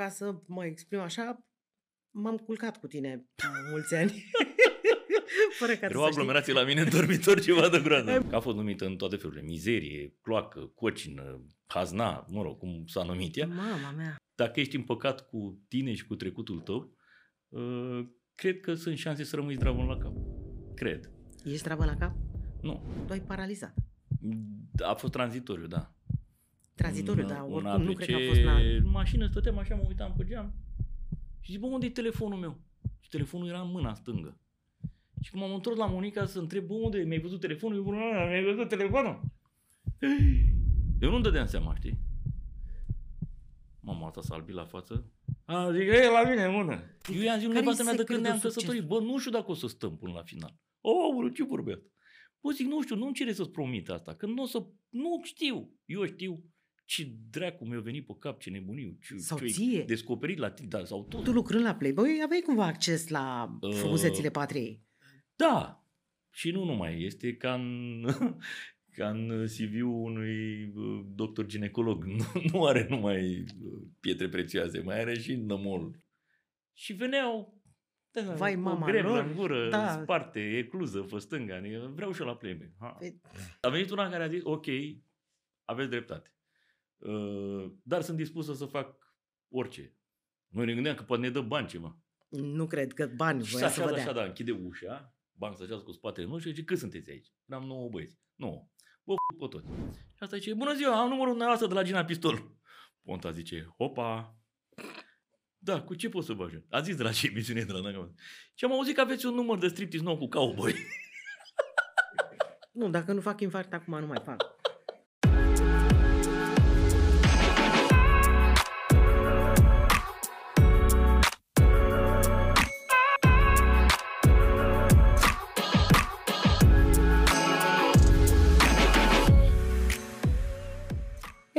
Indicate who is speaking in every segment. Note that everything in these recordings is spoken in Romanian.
Speaker 1: ca să mă exprim așa, m-am culcat cu tine mulți ani.
Speaker 2: Fără ca Erau aglomerație la mine în dormitor ceva de groază. A fost numită în toate felurile. Mizerie, cloacă, cocină, hazna, mă rog, cum s-a numit ea.
Speaker 1: Mama mea.
Speaker 2: Dacă ești împăcat cu tine și cu trecutul tău, uh, cred că sunt șanse să rămâi zdravă la cap. Cred.
Speaker 1: Ești zdravă la cap?
Speaker 2: Nu.
Speaker 1: Tu ai paralizat.
Speaker 2: A fost tranzitoriu, da.
Speaker 1: Tranzitoriu, da. Oricum nu cred că a fost... Na...
Speaker 2: În mașină stăteam așa, mă uitam pe geam și zic, bă, unde e telefonul meu? Și telefonul era în mâna stângă. Și cum am întors la Monica să întreb, bă, unde mi-ai văzut telefonul? Eu, bă, mi-ai văzut telefonul? Eu nu dădeam seama, știi? Mama asta s-a albit la față. A, zic, e la mine în mână. Eu i-am zis nevastă mea de când ne-am căsătorit. Bă, nu știu dacă o să stăm până la final. O, ce vorbea? Bă, zic, nu știu, nu-mi cere să-ți promit asta, că nu o să, nu știu, eu știu ce dracu mi-a venit pe cap, ce nebuniu, ce,
Speaker 1: sau
Speaker 2: ce
Speaker 1: ție.
Speaker 2: descoperit la tine, da, sau tot.
Speaker 1: Tu lucrând la Playboy, aveai cumva acces la uh, frumusețile patriei.
Speaker 2: Da, și nu numai, este ca în, ca în CV-ul unui uh, doctor ginecolog. Nu, nu are numai uh, pietre prețioase, mai are și nămol. Și veneau
Speaker 1: da, Vai, mama
Speaker 2: greu lor, în gură, da. sparte, ecluză, făstânga. Vreau și eu la Playboy. Ha. Păi- a venit una care a zis, ok, aveți dreptate. Uh, dar sunt dispusă să fac orice. Noi ne gândeam că poate ne dă bani ceva.
Speaker 1: Nu cred că bani
Speaker 2: voia să vă dea. Așa, da, închide ușa, banc să cu spatele nostru și zice, cât sunteți aici? N-am nouă băieți. Nu. Bă, pe toți. Și asta zice, bună ziua, am numărul dumneavoastră de la Gina Pistol. Ponta zice, hopa, da, cu ce pot să vă ajut? A zis de la ce emisiune de la Naga. Și am auzit că aveți un număr de striptease nou cu cowboy.
Speaker 1: nu, dacă nu fac infarct acum, nu mai fac.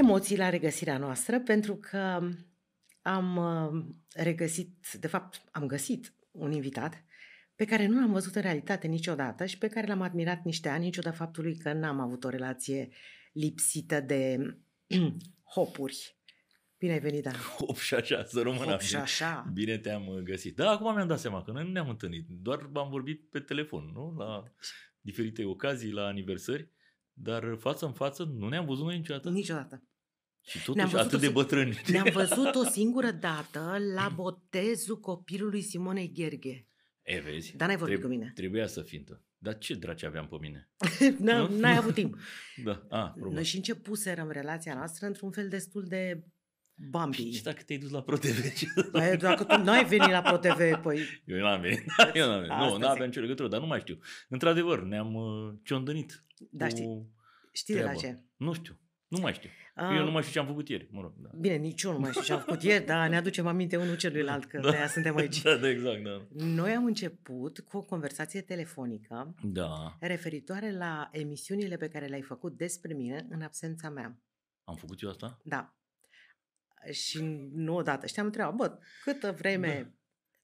Speaker 1: Emoții la regăsirea noastră pentru că am uh, regăsit, de fapt am găsit un invitat pe care nu l-am văzut în realitate niciodată și pe care l-am admirat niște ani, niciodată faptului că n-am avut o relație lipsită de hopuri. Bine ai venit, Dan.
Speaker 2: Hop și așa, să rămână.
Speaker 1: Hop și așa.
Speaker 2: Bine te-am uh, găsit. Da, acum mi-am dat seama că noi nu ne-am întâlnit. Doar am vorbit pe telefon, nu? La diferite ocazii, la aniversări. Dar față în față nu ne-am văzut noi niciodată.
Speaker 1: Niciodată.
Speaker 2: Și totuși atât de bătrâni.
Speaker 1: Ne-am văzut o singură dată la botezul copilului Simonei Gherghe.
Speaker 2: E, vezi?
Speaker 1: Dar n-ai vorbit treb- cu mine.
Speaker 2: Trebuia să fintă. Dar ce draci aveam pe mine?
Speaker 1: N-ai avut timp.
Speaker 2: da, a,
Speaker 1: Noi și începuserăm relația noastră într-un fel destul de Bambi.
Speaker 2: Și dacă te-ai dus la ProTV?
Speaker 1: Păi, dacă tu n-ai venit la ProTV, păi...
Speaker 2: Eu n-am venit. Eu n-am venit. Nu, nu aveam nicio legătură, dar nu mai știu. Într-adevăr, ne-am uh, ciondănit.
Speaker 1: Da, știi, știi de la ce?
Speaker 2: Nu știu. Nu mai știu. A... Eu nu mai știu ce am făcut ieri, mă rog. Da.
Speaker 1: Bine, nici eu nu mai știu ce am făcut ieri, dar ne aducem aminte unul celuilalt, că da. de-aia suntem aici.
Speaker 2: Da, da, exact, da.
Speaker 1: Noi am început cu o conversație telefonică
Speaker 2: da.
Speaker 1: referitoare la emisiunile pe care le-ai făcut despre mine în absența mea.
Speaker 2: Am făcut eu asta?
Speaker 1: Da. Și nu odată. Și te-am întrebat, bă, câtă vreme da.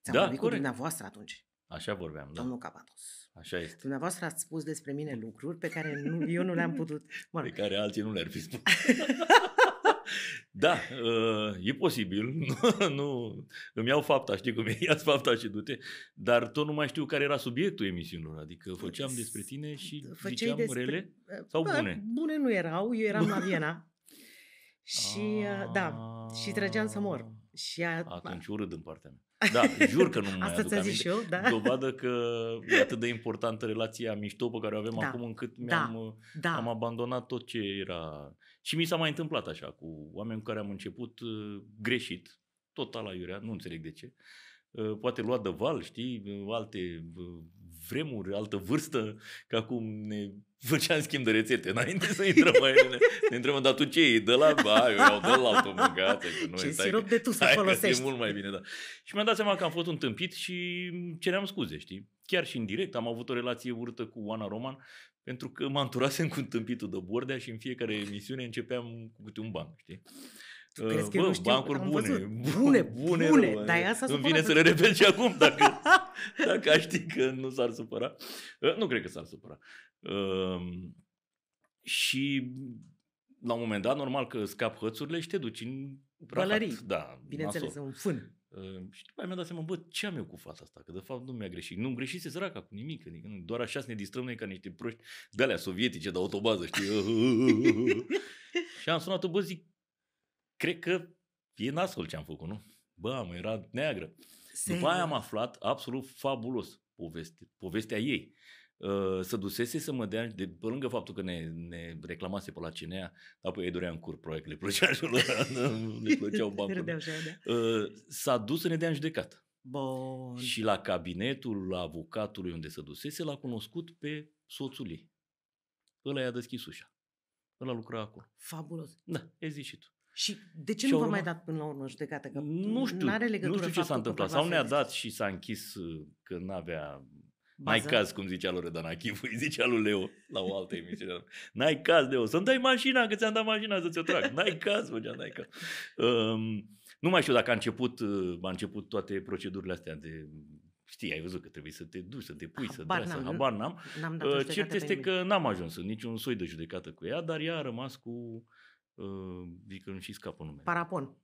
Speaker 1: ți-am
Speaker 2: da,
Speaker 1: vorbit corect. cu dumneavoastră atunci?
Speaker 2: Așa vorbeam, da.
Speaker 1: Domnul Capatos.
Speaker 2: Așa este.
Speaker 1: Dumneavoastră ați spus despre mine lucruri pe care nu, eu nu le-am putut...
Speaker 2: Mă pe care alții nu le-ar fi spus. da, uh, e posibil. nu, îmi iau fapta, știi cum e, ia fapta și du-te. Dar tot nu mai știu care era subiectul emisiunilor. Adică făceam despre tine și Făceai ziceam despre... rele sau bă, bune?
Speaker 1: Bune nu erau, eu eram la Viena. și, uh, da, și trăgeam să mor. Și a,
Speaker 2: Atunci urât în partea mea. Da, jur că nu mai
Speaker 1: Asta
Speaker 2: aduc aminte.
Speaker 1: Și eu, da?
Speaker 2: Dovadă că e atât de importantă relația mișto pe care o avem da. acum încât mi-am, da. Da. am abandonat tot ce era. Și mi s-a mai întâmplat așa cu oameni cu care am început uh, greșit, total la iurea, nu înțeleg de ce. Uh, poate luat de val, știi, alte uh, vremuri, altă vârstă, că acum ne făceam schimb de rețete înainte să intrăm mai ne, ne întrebăm, dar tu ce e? De la, ba, eu iau de la altă mâncață.
Speaker 1: Ce sirup de tu să folosești.
Speaker 2: mult mai bine, da. Și mi-am dat seama că am fost un tâmpit și ceream scuze, știi? Chiar și în direct am avut o relație urâtă cu Oana Roman pentru că mă anturasem cu tâmpitul de Bordea și în fiecare emisiune începeam cu câte un banc, știi?
Speaker 1: Tu crezi că Bă, eu nu știu?
Speaker 2: bancuri bune,
Speaker 1: bune, bune, bune, rău, dar ea s-a
Speaker 2: Îmi vine să le repet și acum, dacă, dacă aș ști că nu s-ar supăra. Uh, nu cred că s-ar supăra. Uh, și la un moment dat, normal că scap hățurile și te duci în
Speaker 1: Pălării.
Speaker 2: Da,
Speaker 1: Bineînțeles, nasol. un fân.
Speaker 2: Uh, și după aia mi-am dat seama, bă, ce am eu cu fata asta? Că de fapt nu mi-a greșit. Nu-mi greșise săraca cu nimic. Adică nu, doar așa să ne distrăm noi ca niște proști de alea sovietice de autobază, știi? și am sunat-o, bă, zic, cred că e nasol ce am făcut, nu? Bă, mă, era neagră. Serios? După aia am aflat absolut fabulos poveste, povestea ei. Uh, să dusese să mă dea, de, pe lângă faptul că ne, ne reclamase pe la Cinea, apoi ei dorea în cur, probabil că le plăcea și le plăceau bancurile. Da. uh, s-a dus să ne dea în judecată.
Speaker 1: Bun.
Speaker 2: Și la cabinetul avocatului unde se dusese l-a cunoscut pe soțul ei. Ăla i-a deschis ușa. Ăla lucra acolo.
Speaker 1: Fabulos.
Speaker 2: Da, e zis și tu.
Speaker 1: Și de ce și nu v-a mai dat până la urmă judecată? Că
Speaker 2: nu știu, are legătură nu știu ce s-a întâmplat. Sau ne-a dat și s-a închis uh, că nu avea N-ai caz, cum zicea Loredana Chivu, îi zicea lui Leo la o altă emisiune. N-ai caz, Leo, să-mi dai mașina, că ți-am dat mașina să ți-o trag. N-ai caz, făcea, n-ai caz. Um, nu mai știu dacă a început, uh, a început toate procedurile astea de Știi, ai văzut că trebuie să te duci, să te pui, habar să dai, să habar n-am.
Speaker 1: n-am dat uh,
Speaker 2: Cert este că n-am ajuns în niciun soi de judecată cu ea, dar ea a rămas cu, uh, zic că nu și scapă numele.
Speaker 1: Parapon.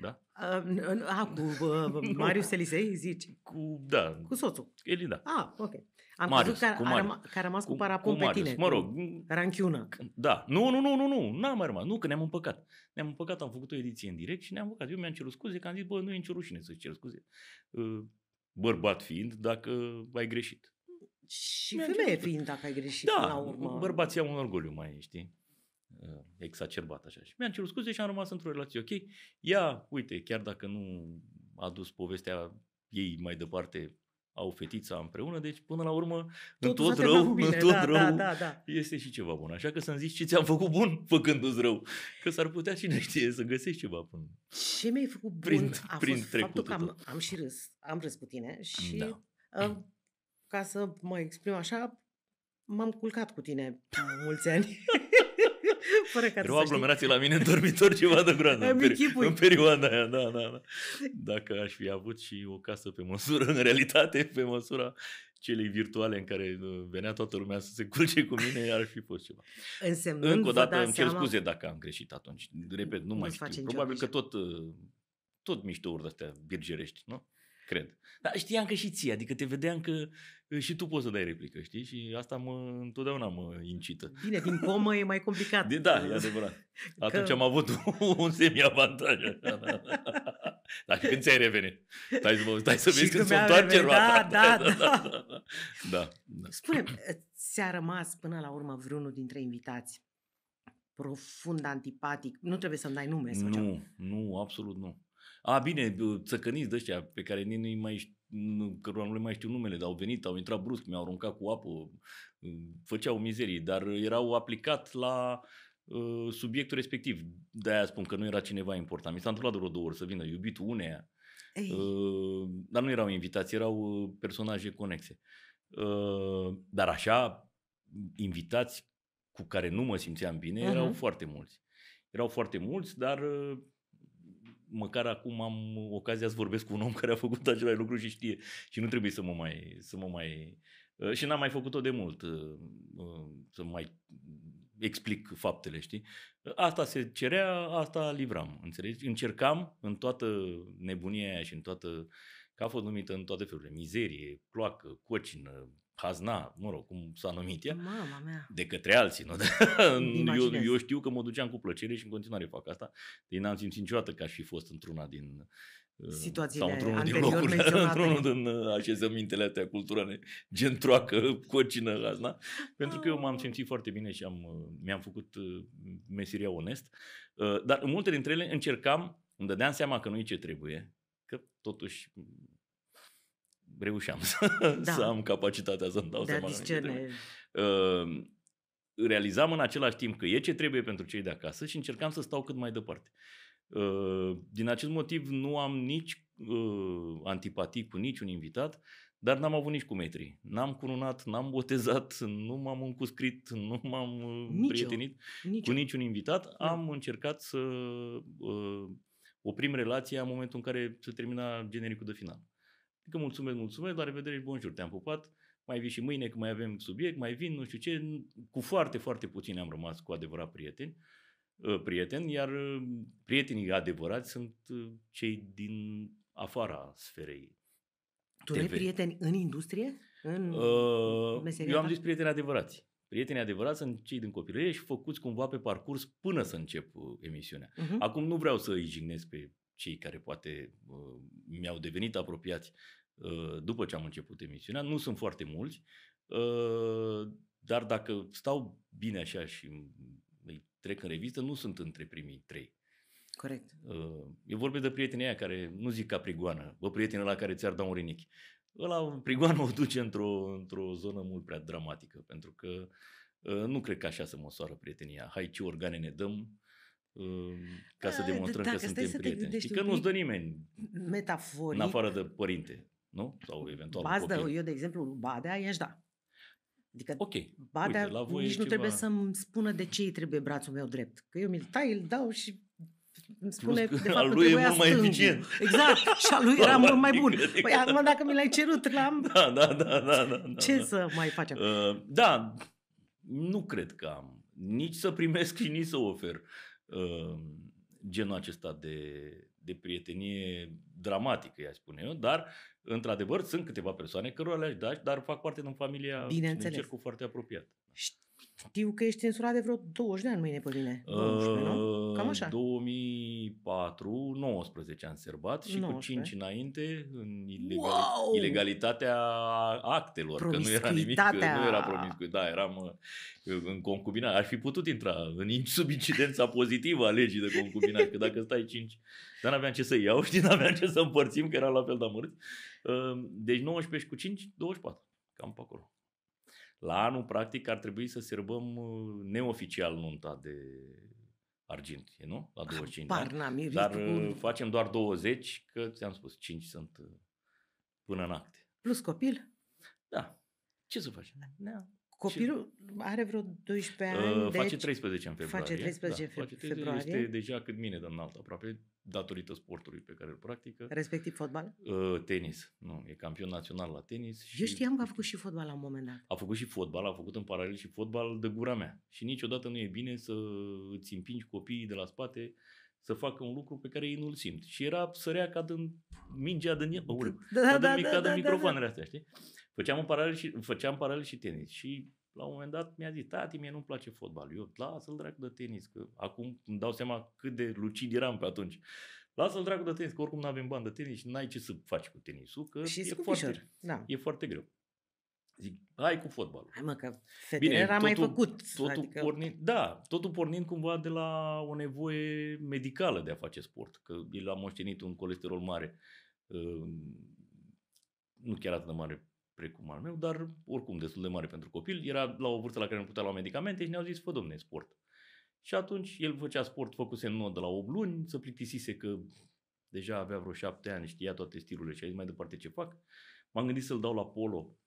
Speaker 2: Da?
Speaker 1: A, cu uh, Marius Elisei, zici?
Speaker 2: Cu, da.
Speaker 1: Cu soțul.
Speaker 2: Eli, da.
Speaker 1: Ah, ok. Am Marius, că, cu a, răma, că a rămas cu, cu parapon cu pe tine.
Speaker 2: Mă rog.
Speaker 1: Ranchiună.
Speaker 2: Da. Nu, nu, nu, nu, nu. N-am mai rămas. Nu, că ne-am împăcat. Ne-am împăcat, am făcut o ediție în direct și ne-am împăcat. Eu mi-am cerut scuze, că am zis, bă, nu e nicio rușine să-ți cer scuze. Bărbat fiind, dacă ai greșit.
Speaker 1: Și femeie fiind, dacă ai greșit
Speaker 2: da,
Speaker 1: la urmă.
Speaker 2: bărbații au un orgoliu mai, știi? Uh, exacerbat așa. Și mi-am cerut scuze și am rămas într-o relație ok. Ea, uite, chiar dacă nu a dus povestea ei mai departe, au fetița împreună, deci până la urmă, Totul în tot rău, în tot da, rău, da, da, da. este și ceva bun. Așa că să-mi zici ce ți-am făcut bun făcându-ți rău. Că s-ar putea și ne știe să găsești ceva bun.
Speaker 1: Ce mi-ai făcut bun prin, a prin fost faptul că am, am și râs, am râs cu tine și da. uh, ca să mă exprim așa, m-am culcat cu tine mulți ani.
Speaker 2: Fără ca Erau aglomerații la mine în dormitor ceva de groază în, peri- în perioada aia, da, da, da. Dacă aș fi avut și o casă pe măsură, în realitate, pe măsura celei virtuale în care uh, venea toată lumea să se culce cu mine, ar fi fost ceva.
Speaker 1: Însemnând,
Speaker 2: Încă o dată îmi cer seama... scuze dacă am greșit atunci. Repet, nu, nu mai știu. Probabil că tot, uh, tot miștouri de-astea birgerești, nu? Cred. Dar știam că și ție, adică te vedeam că și tu poți să dai replică, știi? Și asta mă, întotdeauna mă incită.
Speaker 1: Bine, din comă e mai complicat.
Speaker 2: De, da, e adevărat. Atunci că... am avut un semi-avantaj. Dar și când ți-ai revenit? Stai, să, stai să vezi când se întoarce
Speaker 1: roata. Da, da, da.
Speaker 2: da. da, da.
Speaker 1: Spune, ți-a rămas până la urmă vreunul dintre invitați profund antipatic? Nu trebuie să-mi dai nume sau
Speaker 2: Nu, ceva. nu, absolut nu. A, bine, țăcăniți de ăștia pe care nimeni nu mai nu, cărora nu le mai știu numele, dar au venit, au intrat brusc, mi-au aruncat cu apă, făceau mizerii, dar erau aplicat la uh, subiectul respectiv. De-aia spun că nu era cineva important. Mi s-a întâmplat de vreo două ori să vină iubitul uneia, uh, dar nu erau invitați, erau uh, personaje conexe. Uh, dar așa, invitați cu care nu mă simțeam bine, uh-huh. erau foarte mulți. Erau foarte mulți, dar uh, măcar acum am ocazia să vorbesc cu un om care a făcut același lucru și știe și nu trebuie să mă mai... Să mă mai uh, și n-am mai făcut-o de mult, uh, uh, să mai explic faptele, știi? Asta se cerea, asta livram, înțelegi? Încercam în toată nebunia aia și în toată, că a fost numită în toate felurile, mizerie, cloacă, cocină, hazna, mă rog, cum s-a numit ea,
Speaker 1: Mama mea.
Speaker 2: de către alții. Nu? eu, eu știu că mă duceam cu plăcere și în continuare fac asta. Deci n-am simțit niciodată că aș fi fost într-una din
Speaker 1: uh, Situațiile
Speaker 2: sau într-unul din locurile, într-unul din uh, așezămintele astea culturale, gen troacă, cocină, hazna, pentru că eu m-am simțit foarte bine și am, uh, mi-am făcut meseria onest. Dar în multe dintre ele încercam, îmi dădeam seama că nu e ce trebuie, că totuși reușeam să, da. să am capacitatea să-mi dau
Speaker 1: de
Speaker 2: seama.
Speaker 1: Discerne.
Speaker 2: Uh, realizam în același timp că e ce trebuie pentru cei de acasă și încercam să stau cât mai departe. Uh, din acest motiv nu am nici uh, antipatii cu niciun invitat, dar n-am avut nici cu metrii. N-am cununat, n-am botezat, nu m-am încuscrit, nu m-am uh, Nicio. prietenit Nicio. cu niciun invitat. Da. Am încercat să uh, oprim relația în momentul în care se termina genericul de final. Că mulțumesc, mulțumesc, la revedere și bonjour, te-am pupat, mai vii și mâine că mai avem subiect, mai vin, nu știu ce. Cu foarte, foarte puțini am rămas cu adevărat prieteni. uh, prieteni, iar uh, prietenii adevărați sunt uh, cei din afara sferei.
Speaker 1: Tu ai prieteni în industrie? În
Speaker 2: uh, eu am zis prieteni adevărați. Prietenii adevărați sunt cei din copilărie și făcuți cumva pe parcurs până să încep emisiunea. Uh-huh. Acum nu vreau să îi jignesc pe cei care poate uh, mi-au devenit apropiați uh, după ce am început emisiunea. Nu sunt foarte mulți, uh, dar dacă stau bine așa și îi trec în revistă, nu sunt între primii trei.
Speaker 1: Corect.
Speaker 2: Uh, eu vorbesc de prietenii aia care nu zic ca prigoană, bă, prietenul la care ți-ar da un rinichi. Ăla, prigoană o duce într-o, într-o zonă mult prea dramatică, pentru că uh, nu cred că așa se măsoară prietenia. Hai ce organe ne dăm, uh, ca să demonstrăm că suntem prieteni. Și că nu-ți dă nimeni
Speaker 1: metaforic,
Speaker 2: în afară de părinte, nu? Sau eventual Bazdă,
Speaker 1: copil. eu, de exemplu, Badea i-aș da.
Speaker 2: Adică ok,
Speaker 1: Badea Uite, la voi nici nu ceva... trebuie să-mi spună de ce îi trebuie brațul meu drept. Că eu mi-l tai, îl dau și îmi spune, Plus, de fapt,
Speaker 2: lui e mult mai eficient.
Speaker 1: Exact, și al lui era mult mai bun. Păi acum dacă mi l-ai cerut, l-am...
Speaker 2: Da, da, da, da, da,
Speaker 1: Ce
Speaker 2: da.
Speaker 1: să mai facem?
Speaker 2: Uh, da, nu cred că am nici să primesc și nici să ofer uh, genul acesta de, de prietenie dramatică, i spune eu, dar într-adevăr sunt câteva persoane cărora le-aș da, dar fac parte din familia, din cercul foarte apropiat.
Speaker 1: Știu că ești censurat de vreo 20 de ani mâine pe mine. 12, uh, nu? Cam așa.
Speaker 2: 2004, 19 am serbat și 19. cu 5 înainte în ilegal, wow! ilegalitatea actelor, că nu era nimic, nu era promiscu. Da, eram uh, în concubinat. Ar fi putut intra în sub incidența pozitivă a legii de concubinat, că dacă stai 5, dar n-aveam ce să iau, știi, n-aveam ce să împărțim, că era la fel de amărât. Uh, deci 19 cu 5, 24. Cam pe acolo. La anul, practic, ar trebui să serbăm uh, neoficial nunta de argint, e, nu? La 25
Speaker 1: Par, de ani.
Speaker 2: Dar uh, bun. facem doar 20, că ți-am spus, 5 sunt uh, până în acte.
Speaker 1: Plus copil?
Speaker 2: Da. Ce să facem? Da.
Speaker 1: Copilul are vreo 12 ani. Uh,
Speaker 2: face deci 13 în februarie.
Speaker 1: Face 13 da, face 13, februarie.
Speaker 2: Este deja cât mine de înalt aproape, datorită sportului pe care îl practică.
Speaker 1: Respectiv fotbal?
Speaker 2: Uh, tenis. Nu, e campion național la tenis.
Speaker 1: Și Eu știam că a făcut și fotbal la un moment dat.
Speaker 2: A făcut și fotbal, a făcut în paralel și fotbal de gura mea. Și niciodată nu e bine să îți împingi copiii de la spate să facă un lucru pe care ei nu-l simt. Și era sărea ca din mingea din el, da, da, ca da, din, da, ca da, din da, microfoanele da, da. astea, știi? Făceam în paralel și, făceam paralel și tenis. Și la un moment dat mi-a zis, tati, mie nu-mi place fotbal. Eu, lasă-l dracu de tenis, că acum îmi dau seama cât de lucid eram pe atunci. Lasă-l dracu de tenis, că oricum nu avem bani de tenis și n-ai ce să faci cu tenisul, că și e, foarte, da. e foarte greu. Zic, hai cu fotbalul.
Speaker 1: Hai mă, că Bine, era totul, mai făcut.
Speaker 2: Totul adică... pornind, da, totul pornind cumva de la o nevoie medicală de a face sport, că el a moștenit un colesterol mare, uh, nu chiar atât de mare precum al meu, dar oricum destul de mare pentru copil. Era la o vârstă la care nu putea lua medicamente și ne-au zis, fă domne, sport. Și atunci el făcea sport, făcuse în de la 8 luni, să plictisise că deja avea vreo 7 ani, știa toate stilurile și a zis mai departe ce fac. M-am gândit să-l dau la polo,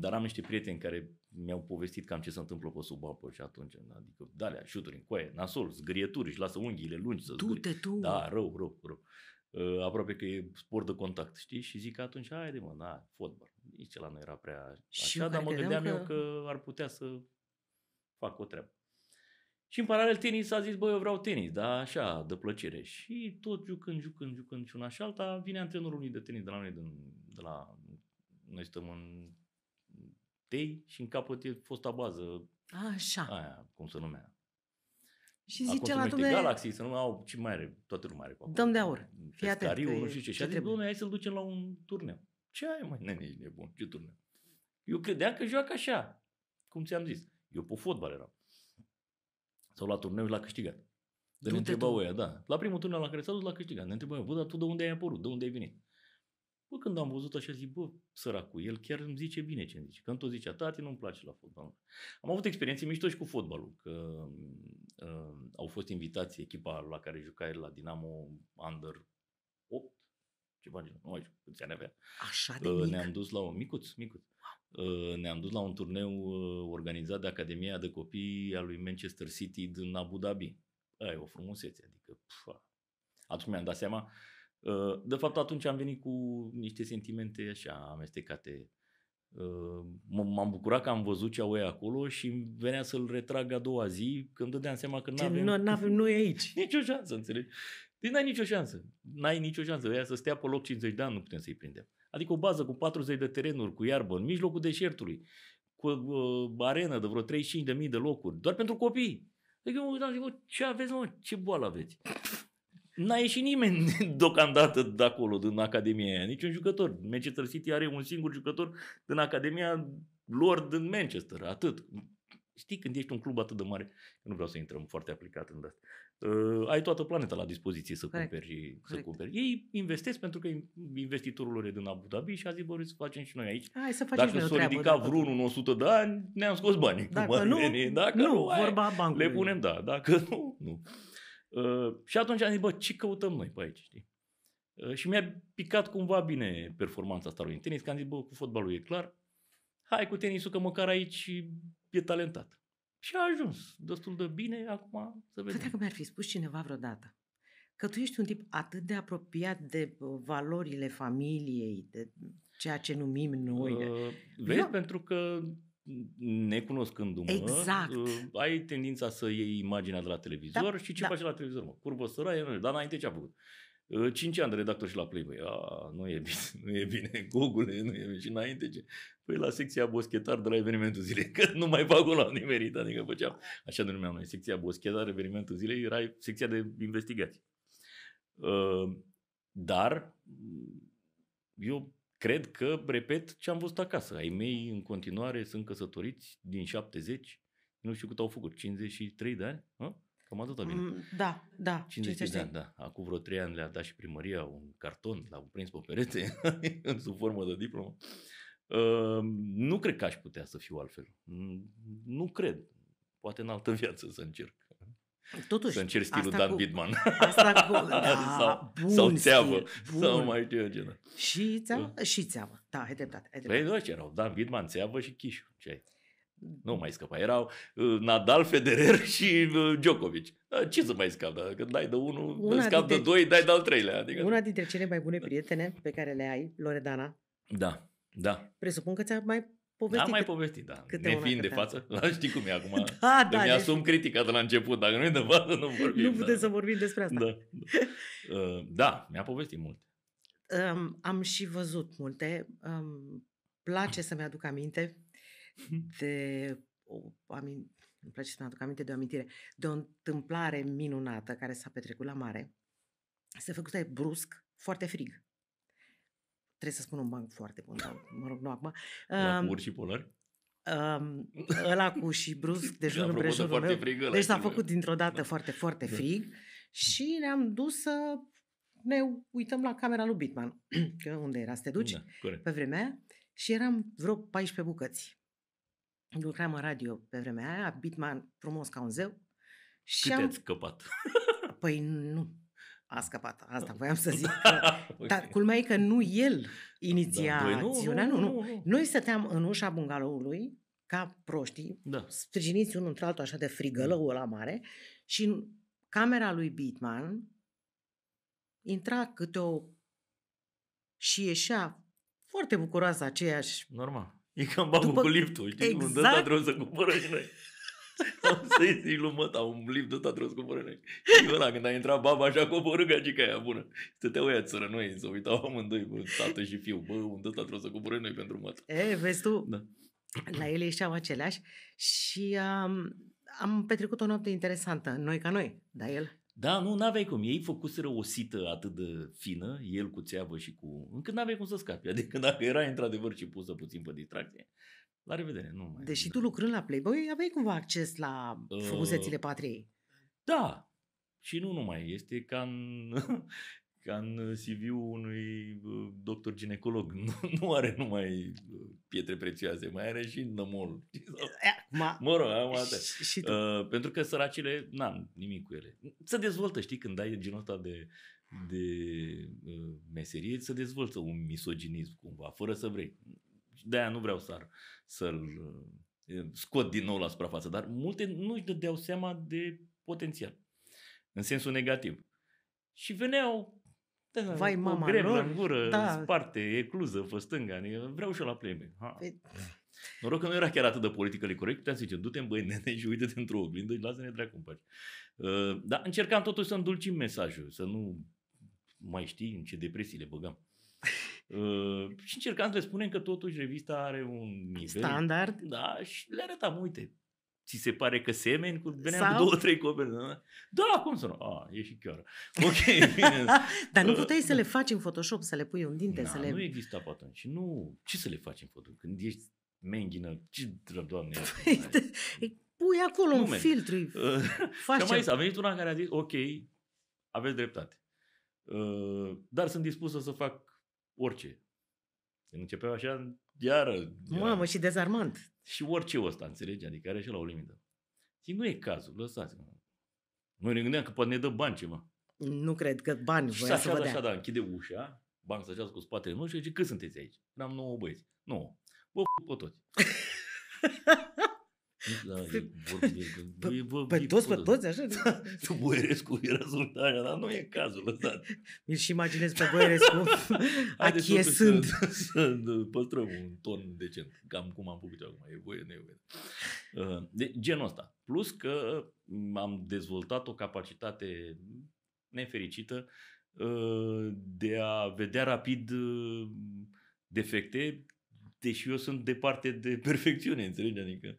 Speaker 2: dar am niște prieteni care mi-au povestit cam ce se întâmplă pe sub apă și atunci, adică dalea, șuturi în coaie, nasol, zgârieturi și lasă unghiile lungi să
Speaker 1: zgârie. Du-te tu!
Speaker 2: Da, rău, rău, rău. Uh, aproape că e sport de contact, știi? Și zic că atunci, haide mă, da, fotbal. Nici la nu era prea așa, dar mă gândeam că... eu că ar putea să fac o treabă. Și în paralel tenis a zis, băi, eu vreau tenis, da, așa, de plăcere. Și tot jucând, jucând, jucând și una și alta, vine antrenorul unui de tenis de la noi, de, de la, noi stăm în Tei și în capăt e fosta bază.
Speaker 1: Așa.
Speaker 2: Aia, cum se numea.
Speaker 1: Și zice
Speaker 2: la domnule... Galaxy, să nu au ce mai are, toată lumea are.
Speaker 1: Dăm de aur. Fii atent.
Speaker 2: nu știu ce. Și a zis, domnule, hai să-l ducem la un turneu. Ce ai, mai nene, ești nebun? Ce turneu? Eu credeam că joacă așa, cum ți-am zis. Eu pe fotbal eram. Sau la turneu și l-a câștigat. De ne întreba oia, da. La primul turneu la care s-a dus l-a câștigat. Ne întreba, bă, dar tu de unde ai apărut? De unde ai venit? Bă, când am văzut așa, zic, bă, săracul, el chiar îmi zice bine ce îmi zice. Când tot zicea, tati, nu-mi place la fotbal. Am avut experiențe mișto și cu fotbalul, că uh, au fost invitații echipa la care juca el la Dinamo Under 8, ceva genul, nu mai știu câți ani avea.
Speaker 1: Așa de uh, mic.
Speaker 2: Ne-am dus la un, micuț, micuț. Uh, ne-am dus la un turneu uh, organizat de Academia de Copii a lui Manchester City din Abu Dhabi. Aia e o frumusețe, adică, pf, atunci mi-am dat seama Uh, de fapt, atunci am venit cu niște sentimente așa amestecate Uh, m-am bucurat că am văzut ce au ei acolo și venea să-l retrag a doua zi când dădeam seama că nu avem...
Speaker 1: Nu, avem nu e aici.
Speaker 2: nicio șansă, înțelegi? Deci n-ai nicio șansă. N-ai nicio șansă. Ea să stea pe loc 50 de ani, nu putem să-i prindem. Adică o bază cu 40 de terenuri, cu iarbă, în mijlocul deșertului, cu uh, arenă de vreo 35.000 de locuri, doar pentru copii. Adică eu mă zic, ce aveți, mă? Ce boală aveți? N-a ieșit nimeni deocamdată de acolo, din Academia aia, niciun jucător. Manchester City are un singur jucător din Academia lor din Manchester, atât. Știi când ești un club atât de mare, nu vreau să intrăm foarte aplicat în asta, uh, ai toată planeta la dispoziție să Correct. cumperi. Correct. Să cumperi. Ei investesc pentru că investitorul lor e din Abu Dhabi și a zis, să facem și noi aici.
Speaker 1: Hai să facem
Speaker 2: Dacă s-o ridica vreunul în 100 de ani, ne-am scos banii.
Speaker 1: Dacă nu, Dacă nu, nu vorba bancului.
Speaker 2: Le punem, da. Dacă nu, nu. Uh, și atunci am zis, bă, ce căutăm noi pe aici, știi? Uh, și mi-a picat cumva bine performanța asta lui în tenis, că am zis, bă, cu fotbalul e clar, hai cu tenisul că măcar aici e talentat. Și a ajuns destul de bine, acum să vedem.
Speaker 1: Dacă mi-ar fi spus cineva vreodată că tu ești un tip atât de apropiat de uh, valorile familiei, de ceea ce numim noi. Uh,
Speaker 2: vezi, Eu... pentru că necunoscându-mă,
Speaker 1: exact. uh,
Speaker 2: ai tendința să iei imaginea de la televizor da, și ce da. faci la televizor, mă? Curbă săraie, dar înainte ce a făcut? Uh, 5 ani de redactor și la Playboy. A, nu e bine, nu e bine. Google, nu e bine. Și înainte ce? Păi la secția boschetar de la evenimentul zilei, că nu mai fac la nimerit, adică făceam, așa de numeam noi, secția boschetar, evenimentul zilei, era secția de investigații. Uh, dar eu cred că, repet, ce am văzut acasă. Ai mei în continuare sunt căsătoriți din 70, nu știu cât au făcut, 53 de ani? Hă? Cam atâta bine. Mm,
Speaker 1: da, da.
Speaker 2: 50 de ani, da. Acum vreo 3 ani le-a dat și primăria un carton, l-au prins pe perete, în sub formă de diplomă. Uh, nu cred că aș putea să fiu altfel. Nu cred. Poate în altă viață să încerc.
Speaker 1: Totuși,
Speaker 2: să încerci stilul Dan cu, Bidman.
Speaker 1: Asta cu, da,
Speaker 2: sau,
Speaker 1: bun
Speaker 2: sau țeavă. Bun. Sau mai știu
Speaker 1: eu ce Și țeavă? Da. Și țeavă. Da, ai dreptate. Ai
Speaker 2: dreptate. Păi, ce erau Dan Bidman, țeavă și Chișu. Ce ai? Nu mai scăpa. Erau uh, Nadal, Federer și uh, Djokovic. Da, ce să mai scap? Dacă dai de unul, una scap dintre, de doi, dai de al treilea. Adică...
Speaker 1: Una dintre cele mai bune prietene pe care le ai, Loredana.
Speaker 2: Da, da.
Speaker 1: Presupun că ți-a mai povestit.
Speaker 2: Am mai povestit, da. Ne fiind de față, știi cum e acum.
Speaker 1: Da, da,
Speaker 2: mi-asum deci... critica de la început, dacă nu e de față, nu vorbim.
Speaker 1: Nu putem da. să vorbim despre asta.
Speaker 2: Da, da. Uh, da mi-a povestit mult.
Speaker 1: Um, am și văzut multe. Um, place să-mi aduc aminte de o amin... îmi place să-mi aduc aminte de o amintire, de o întâmplare minunată care s-a petrecut la mare. Se făcuse brusc, foarte frig trebuie să spun un banc foarte bun, dar mă rog, nu acum.
Speaker 2: La um, și polari?
Speaker 1: Um, ăla cu și brusc de jur împrejurul meu. Frig deci s-a făcut dintr-o dată da. foarte, foarte da. frig și ne-am dus să ne uităm la camera lui Bitman, că unde era să te duci da, pe vremea aia, și eram vreo 14 bucăți. Lucram în radio pe vremea aia, Bitman frumos ca un zeu.
Speaker 2: Și Cât am... ați scăpat?
Speaker 1: Păi nu, a scăpat. Asta voiam să zic. Că, okay. Dar culmea e că nu el iniția da, acțiunea. Nu, nu, nu, nu. Noi stăteam în ușa bungaloului ca proștii, da. sprijiniți unul între altul așa de frigălău la mare și în camera lui Bitman intra câte o și ieșea foarte bucuroasă aceeași.
Speaker 2: Normal. E cam babul După... cu liftul, știi? Exact. Unde trebuie să cumpără și noi. Am să-i zic lui măta, un lift de tot trebuie să cumpără noi. Și ăla, când a intrat baba așa coborâ gagica aia bună. Stăteau ăia țără noi, să uitau amândoi, bă, tată și fiu, bă, unde ăsta trebuie să cumpără noi pentru măta.
Speaker 1: E, vezi tu, da. la ele ieșeau aceleași și um, am petrecut o noapte interesantă, noi ca noi, da el.
Speaker 2: Da, nu, n-aveai cum. Ei făcuseră o sită atât de fină, el cu țeavă și cu... încât n-aveai cum să scapi. Adică dacă era într-adevăr și pusă puțin pe distracție, la revedere. Nu mai
Speaker 1: Deși tu lucrând la Playboy, aveai cumva acces la uh, frumusețile patriei.
Speaker 2: Da. Și nu numai. Este ca în, ca în CV-ul unui uh, doctor ginecolog. Nu, nu are numai uh, pietre prețioase, mai are și nămol. Ma, mă rog, am și, și tu. Uh, pentru că săracile, n-am nimic cu ele. Se dezvoltă, știi, când ai genul ăsta de, de uh, meserie, se dezvoltă un misoginism cumva, fără să vrei. De-aia nu vreau să să-l scot din nou la suprafață, dar multe nu își dădeau seama de potențial, în sensul negativ. Și veneau
Speaker 1: Da, Vai, mama
Speaker 2: o lor. în gură, da. sparte, ecluză, fă stânga. Vreau și eu la Playboy. Ha. Păi... Noroc că nu era chiar atât de politică corect, puteam zice, du-te în băi nene și uite-te într-o oglindă și lasă-ne dracu în pace. Uh, dar încercam totuși să îndulcim mesajul, să nu mai știi în ce depresii le băgam. Uh, și încercam să le spunem că totuși revista are un nivel.
Speaker 1: Standard.
Speaker 2: Da, și le arătam, uite, ți se pare că semeni? Cu, veneam Sau... cu două, trei copii. Da, da cum să nu? A, e și chiar. Ok, bine.
Speaker 1: Dar nu puteai să le faci în Photoshop, să le pui un dinte,
Speaker 2: da,
Speaker 1: să le...
Speaker 2: nu exista pe atunci. Nu, ce să le faci în Photoshop? Când ești menghină, ce, doamne,
Speaker 1: pui acolo nu un filtru.
Speaker 2: Faci și mai a venit una care a zis, ok, aveți dreptate. Uh, dar sunt dispusă să fac orice. Când începeau așa, iară.
Speaker 1: Mamă, și dezarmant.
Speaker 2: Și orice ăsta, înțelegi? Adică are și la o limită. Zic, nu e cazul, lăsați-mă. Noi ne gândeam că poate ne dă bani ceva.
Speaker 1: Nu cred că bani
Speaker 2: voia să vă dea. așa, da, închide ușa, banc să cu spatele nostru și zice, cât sunteți aici? Eram nouă băieți. Nu. Bă, pe toți.
Speaker 1: Pe toți, pe toți, așa?
Speaker 2: Tu Boierescu era sultania, dar nu e cazul ăsta.
Speaker 1: Mi-l și imaginez pe Boierescu achiesând.
Speaker 2: Să, să, să păstrăm un ton decent, cam cum am făcut acum, e voie, nu e voie. Uh, de genul ăsta. Plus că am dezvoltat o capacitate nefericită uh, de a vedea rapid uh, defecte, deși eu sunt departe de perfecțiune, înțelegi? Adică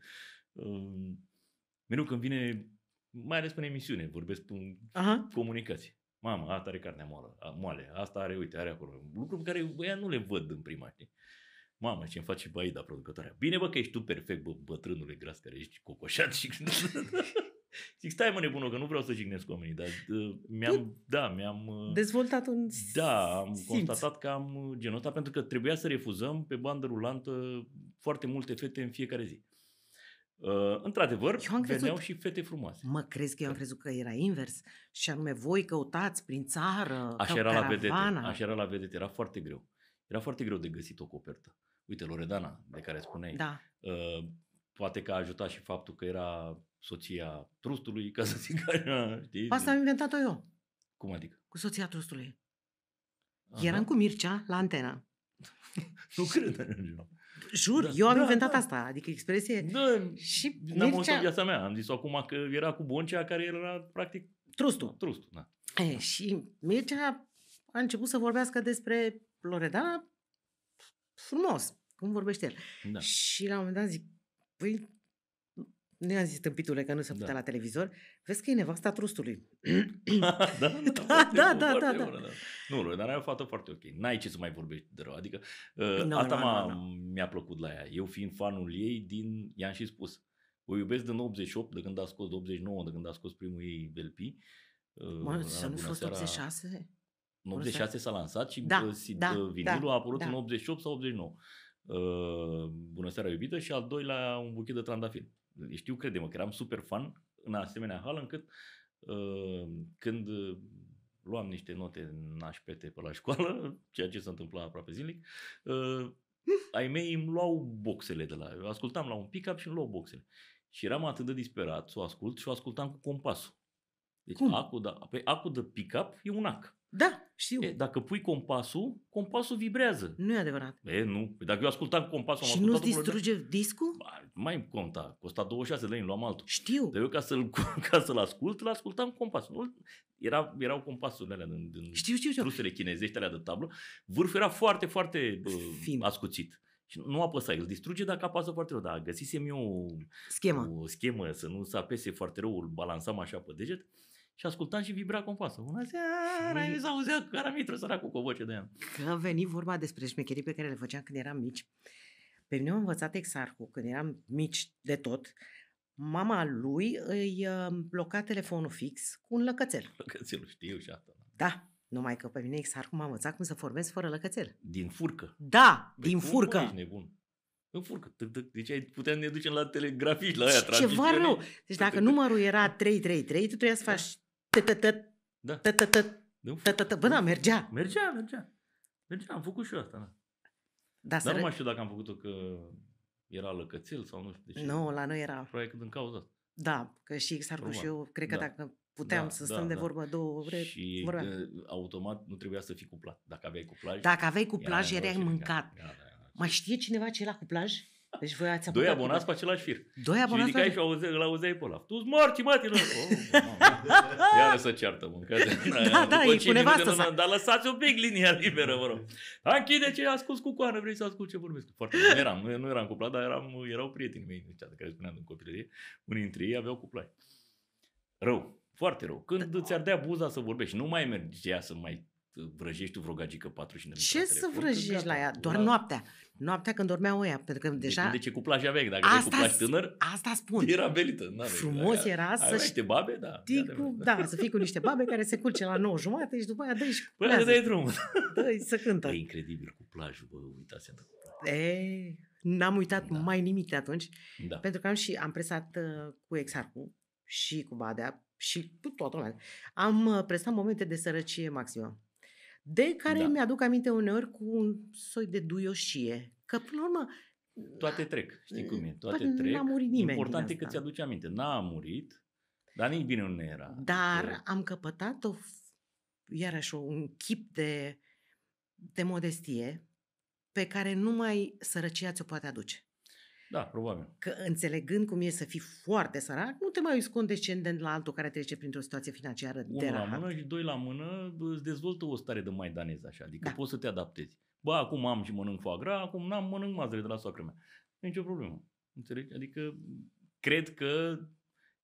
Speaker 2: mereu când vine, mai ales pe emisiune, vorbesc în Aha. comunicație. Mamă, asta are carnea moală, moale, asta are, uite, are acolo. Lucruri pe care băia nu le văd în prima, știi? Mamă, ce-mi face Baida, producătoarea. Bine, bă, că ești tu perfect, bă, bătrânule gras, care ești cocoșat și... Zic, stai mă nebună, că nu vreau să jignesc oamenii, dar uh, mi-am, tu da, mi-am... Uh,
Speaker 1: dezvoltat un
Speaker 2: Da, am simț. constatat că am uh, genul ăsta pentru că trebuia să refuzăm pe bandă rulantă foarte multe fete în fiecare zi. Uh, într-adevăr, eu am crezut, veneau și fete frumoase.
Speaker 1: Mă crezi că eu am crezut că era invers și anume voi căutați prin țară,
Speaker 2: Așa era la vedete, așa era la vedete, era foarte greu. Era foarte greu de găsit o copertă. Uite, Loredana, de care spuneai,
Speaker 1: da. uh,
Speaker 2: poate că a ajutat și faptul că era soția trustului, ca să zic așa, știi?
Speaker 1: Asta am inventat-o eu.
Speaker 2: Cum adică?
Speaker 1: Cu soția trustului. Aha. Eram cu Mircea la antena.
Speaker 2: nu cred.
Speaker 1: Jur, da, eu am da, inventat da. asta, adică expresie.
Speaker 2: Da, și n-am Mircea... viața mea. Am zis acum că era cu Boncea, care era practic...
Speaker 1: Trustul.
Speaker 2: Trustul, da.
Speaker 1: E, și Mircea a început să vorbească despre Loredana frumos, cum vorbește el. Da. Și la un moment dat zic, păi, nu i-am zis tâmpitule că nu se putea da. la televizor, vezi că e nevasta trustului.
Speaker 2: da, da, da, da, da, da, da. Bună, da. Nu, dar e o fată foarte ok. N-ai ce să mai vorbești de rău. Adică uh, no, asta no, m-a, no, no. mi-a plăcut la ea. Eu fiind fanul ei, din, i-am și spus, o iubesc din 88, de când a scos, de 89, de când a scos primul ei LP.
Speaker 1: Uh, mă, să nu fost 86?
Speaker 2: În 86 s-a lansat și da, uh, da, vinilul da, a apărut da. în 88 sau 89. Uh, Bună seara iubită și al doilea un buchet de trandafiri știu, crede-mă, că eram super fan în asemenea hal încât uh, când luam niște note nașpete pe la școală, ceea ce se întâmpla aproape zilnic, uh, ai mei îmi luau boxele de la... Eu ascultam la un pick-up și îmi luau boxele. Și eram atât de disperat să o ascult și o ascultam cu compasul. Deci Cum? acul, de, pe acul de pick-up e un ac.
Speaker 1: Da, știu.
Speaker 2: E, dacă pui compasul, compasul vibrează.
Speaker 1: Nu e adevărat.
Speaker 2: E, nu. Păi dacă eu ascultam compasul...
Speaker 1: Și nu-ți distruge de... discul?
Speaker 2: Ba, mai conta. Costa 26 de lei, luam altul.
Speaker 1: Știu.
Speaker 2: Dar eu ca să-l, ca să-l ascult, îl ascultam compasul. Nu, era, erau compasurile alea din, din
Speaker 1: știu, știu, știu.
Speaker 2: trusele chinezești alea de tablă. Vârful era foarte, foarte uh, ascuțit. Și nu apăsa, îl distruge dacă apasă foarte rău. Dar găsisem eu
Speaker 1: schemă.
Speaker 2: o schemă să nu se apese foarte rău, îl balansam așa pe deget și ascultam și vibra compasul. Bună seara, și... s-auzea caramitru săracul cu o voce de ea.
Speaker 1: Că veni vorba despre șmecherii pe care le făceam când eram mici. Pe mine m-a învățat exarhul când eram mici de tot. Mama lui îi uh, bloca telefonul fix cu un lăcățel.
Speaker 2: Lăcățelul, știu și asta.
Speaker 1: Da, numai că pe mine exarhul m-a învățat cum să formez fără lăcățel.
Speaker 2: Din furcă?
Speaker 1: Da, Băi, din furcă. Ești
Speaker 2: nebun. În furcă. Deci ai putea ne ducem la telegrafiști, la aia,
Speaker 1: Ceva rău. Deci dacă numărul era 333, tu trebuia să faci da. Bă, da, mergea.
Speaker 2: Mergea, mergea. Mergea, am făcut și eu asta, da. Da, Dar nu mai știu dacă am făcut-o că era lăcățel sau nu știu de ce.
Speaker 1: Nu, la noi era.
Speaker 2: Probabil că din cauza asta.
Speaker 1: Da, că și Xarcu și eu, cred că da. dacă puteam da, să stăm da, de da. vorbă două ore.
Speaker 2: Și vorbeam. Uh, automat nu trebuia să fii cuplat. Dacă aveai cuplaj...
Speaker 1: Dacă aveai cuplaj, erai mâncat. Da, da, da. Mai știe cineva ce la cuplaj? Deci voi ați
Speaker 2: Doi abonați pe același fir.
Speaker 1: Doi abonați
Speaker 2: și ridicai și auze, îl auzeai pe ăla. Tu morți, mă, tine. Oh, Iară să ceartă, mă.
Speaker 1: Da, da, e cu nevastă
Speaker 2: sa. Dar lăsați un pic linia liberă, vă rog. Da, închide ce ascult cu coană, vrei să ascult ce vorbesc. Foarte Nu eram, nu, nu eram cuplat, dar eram, erau prietenii mei, de care spuneam în copilărie. Unii dintre ei aveau cuplai. Rău, foarte rău. Când da. îți ardea buza să vorbești, nu mai mergea să mai vrăjești tu vreo gagică 45 de
Speaker 1: minute. Ce să vrăjești la ea? Doar la... noaptea. Noaptea când dormeau ea, pentru că deja...
Speaker 2: De ce cu plaja vechi, dacă asta, cu plaj tânăr,
Speaker 1: asta spun.
Speaker 2: era belită.
Speaker 1: Frumos era să... Ai
Speaker 2: niște babe, da.
Speaker 1: Cu, da, să fii cu niște babe care se culce la 9 jumate și după aia dă și
Speaker 2: Păi aia dai drumul.
Speaker 1: dă să cântă.
Speaker 2: E incredibil cu plajul, bă, uitați cu
Speaker 1: E, n-am uitat da. mai nimic de atunci, da. pentru că am și am presat uh, cu Exarcu și cu Badea și cu toată lumea. Am uh, presat momente de sărăcie maximă de care da. mi-aduc aminte uneori cu un soi de duioșie. Că, până la urmă,
Speaker 2: toate trec, știi cum e, toate Bă, trec. N-a
Speaker 1: murit nimeni
Speaker 2: Important e că ți-aduce aminte. N-a murit, dar nici bine nu era.
Speaker 1: Dar că... am căpătat o, iarăși un chip de, de modestie pe care numai sărăcia ți-o poate aduce.
Speaker 2: Da, probabil.
Speaker 1: Că înțelegând cum e să fii foarte sărac, nu te mai uiți condescendent la altul care trece printr-o situație financiară
Speaker 2: Unul
Speaker 1: de
Speaker 2: la mână și doi la mână îți dezvoltă o stare de maidanez așa, adică da. poți să te adaptezi. Bă, acum am și mănânc foie gras, acum n-am mănânc mazăre de la soacră mea. Nici o problemă. Înțelegi? Adică cred că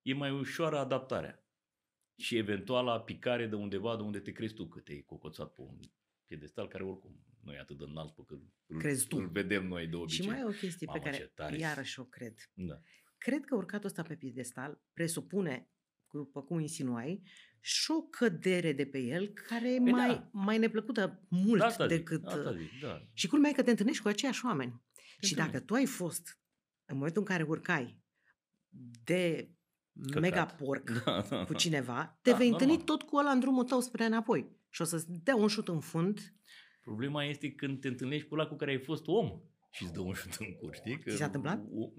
Speaker 2: e mai ușoară adaptarea. Și eventuala picare de undeva de unde te crezi tu că te-ai cocoțat pe un piedestal care oricum nu e atât de înalt pe cât îl,
Speaker 1: Crezi tu.
Speaker 2: îl vedem noi de obicei.
Speaker 1: Și mai e o chestie Mamă, pe care tare. iarăși o cred.
Speaker 2: Da.
Speaker 1: Cred că urcatul ăsta pe piedestal presupune, după cum insinuai, și o cădere de pe el care e mai, da. mai neplăcută mult asta decât... Zic,
Speaker 2: asta zic, da.
Speaker 1: Și culmea e că te întâlnești cu aceiași oameni. Și dacă tu ai fost, în momentul în care urcai, de Căcat. mega porc da, da, cu cineva, te da, vei întâlni tot cu ăla în drumul tău spre înapoi. Și o să-ți dea un șut în fund
Speaker 2: Problema este când te întâlnești cu ăla cu care ai fost om și îți dă un șut în cur, știi?
Speaker 1: Că Ți s-a întâmplat? O,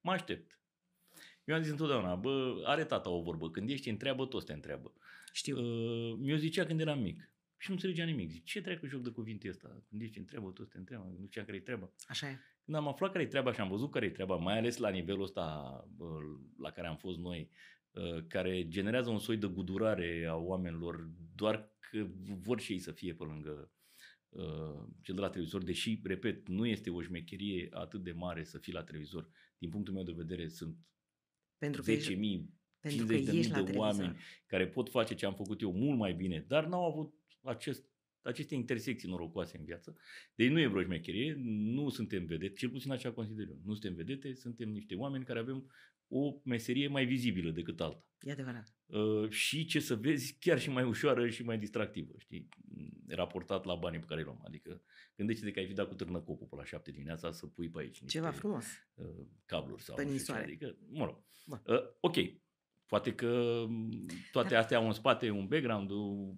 Speaker 2: mă aștept. Eu am zis întotdeauna, bă, are tata o vorbă, când ești întreabă, toți te întreabă.
Speaker 1: Știu.
Speaker 2: Uh, mi-o zicea când eram mic și nu înțelegea nimic. Zic, ce treacă joc de cuvinte ăsta? Când ești întreabă, toți te întreabă, nu știam care-i treaba.
Speaker 1: Așa e.
Speaker 2: Când am aflat care-i treaba și am văzut care-i treaba, mai ales la nivelul ăsta la care am fost noi, uh, care generează un soi de gudurare a oamenilor doar că vor și ei să fie pe lângă uh, cel de la televizor, deși, repet, nu este o șmecherie atât de mare să fii la televizor. Din punctul meu de vedere sunt pentru 10.000, 50.000 de, de oameni care pot face ce am făcut eu mult mai bine, dar n-au avut acest, aceste intersecții norocoase în viață. Deci nu e vreo șmecherie, nu suntem vedete, cel puțin așa consider eu. Nu suntem vedete, suntem niște oameni care avem o meserie mai vizibilă decât alta.
Speaker 1: E adevărat.
Speaker 2: Uh, și ce să vezi, chiar și mai ușoară și mai distractivă, știi? Raportat la banii pe care îi luăm. Adică gândește-te că ai fi dat cu târnăcopul pe la șapte dimineața să pui pe aici niște
Speaker 1: Ceva frumos.
Speaker 2: Uh, cabluri sau
Speaker 1: nu știu ce.
Speaker 2: Adică, mă rog. Uh, ok, Poate că toate astea au în spate un background,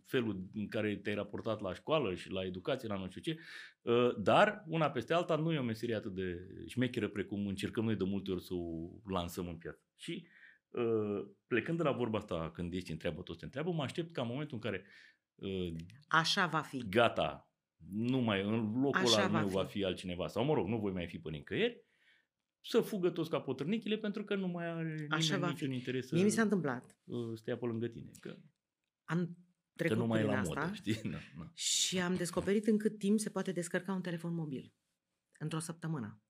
Speaker 2: felul în care te-ai raportat la școală și la educație, la nu știu ce, ă, dar una peste alta nu e o meserie atât de șmecheră precum încercăm noi de multe ori să o lansăm în piață. Și ă, plecând de la vorba asta, când ești întreabă, toți te întreabă, mă aștept ca în momentul în care ă,
Speaker 1: Așa va fi.
Speaker 2: Gata, nu mai, în locul Așa ăla va meu fi. va fi altcineva. Sau mă rog, nu voi mai fi pe nicăieri să fugă toți ca potârnichile pentru că nu mai are Așa nimeni niciun fi. interes
Speaker 1: să Mie mi s-a întâmplat.
Speaker 2: stea pe lângă tine. Că,
Speaker 1: am trecut
Speaker 2: că nu mai
Speaker 1: e
Speaker 2: la
Speaker 1: asta
Speaker 2: modă, știi? Na,
Speaker 1: na. și am descoperit în cât timp se poate descărca un telefon mobil. Într-o săptămână.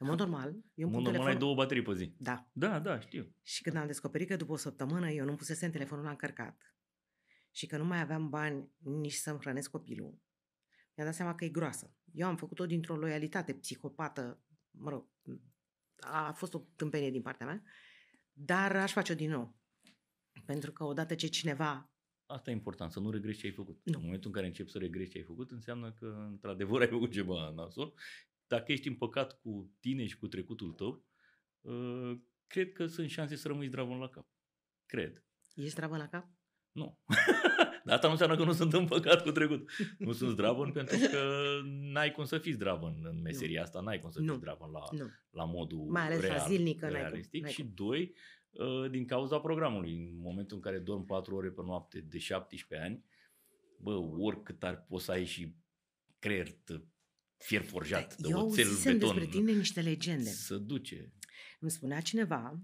Speaker 1: În mod normal, eu
Speaker 2: în mod normal telefon... ai două baterii pe zi.
Speaker 1: Da.
Speaker 2: Da, da, știu.
Speaker 1: Și când am descoperit că după o săptămână eu nu pusesem telefonul la încărcat și că nu mai aveam bani nici să-mi hrănesc copilul, mi-am dat seama că e groasă. Eu am făcut-o dintr-o loialitate psihopată, mă rog, a fost o tâmpenie din partea mea, dar aș face-o din nou. Pentru că odată ce cineva...
Speaker 2: Asta e important, să nu regrești ce ai făcut.
Speaker 1: Nu.
Speaker 2: În momentul în care începi să regrești ce ai făcut, înseamnă că într-adevăr ai făcut ceva nasol. Dacă ești împăcat cu tine și cu trecutul tău, uh, cred că sunt șanse să rămâi zdravă la cap. Cred.
Speaker 1: Ești zdravă la cap?
Speaker 2: Nu. Dar asta nu înseamnă că nu sunt împăcat cu trecut. Nu sunt zdravăn pentru că n-ai cum să fii zdravăn în meseria nu. asta, n-ai cum să fii zdravăn la, nu. la modul
Speaker 1: Mai ales
Speaker 2: real,
Speaker 1: la zilnică
Speaker 2: realistic. N-ai cum, n-ai și cum. doi, uh, din cauza programului. În momentul în care dorm 4 ore pe noapte de 17 ani, bă, oricât ar poți să ai și creier fier forjat, de
Speaker 1: Eu
Speaker 2: oțel,
Speaker 1: beton. despre tine niște legende.
Speaker 2: Să duce.
Speaker 1: Îmi spunea cineva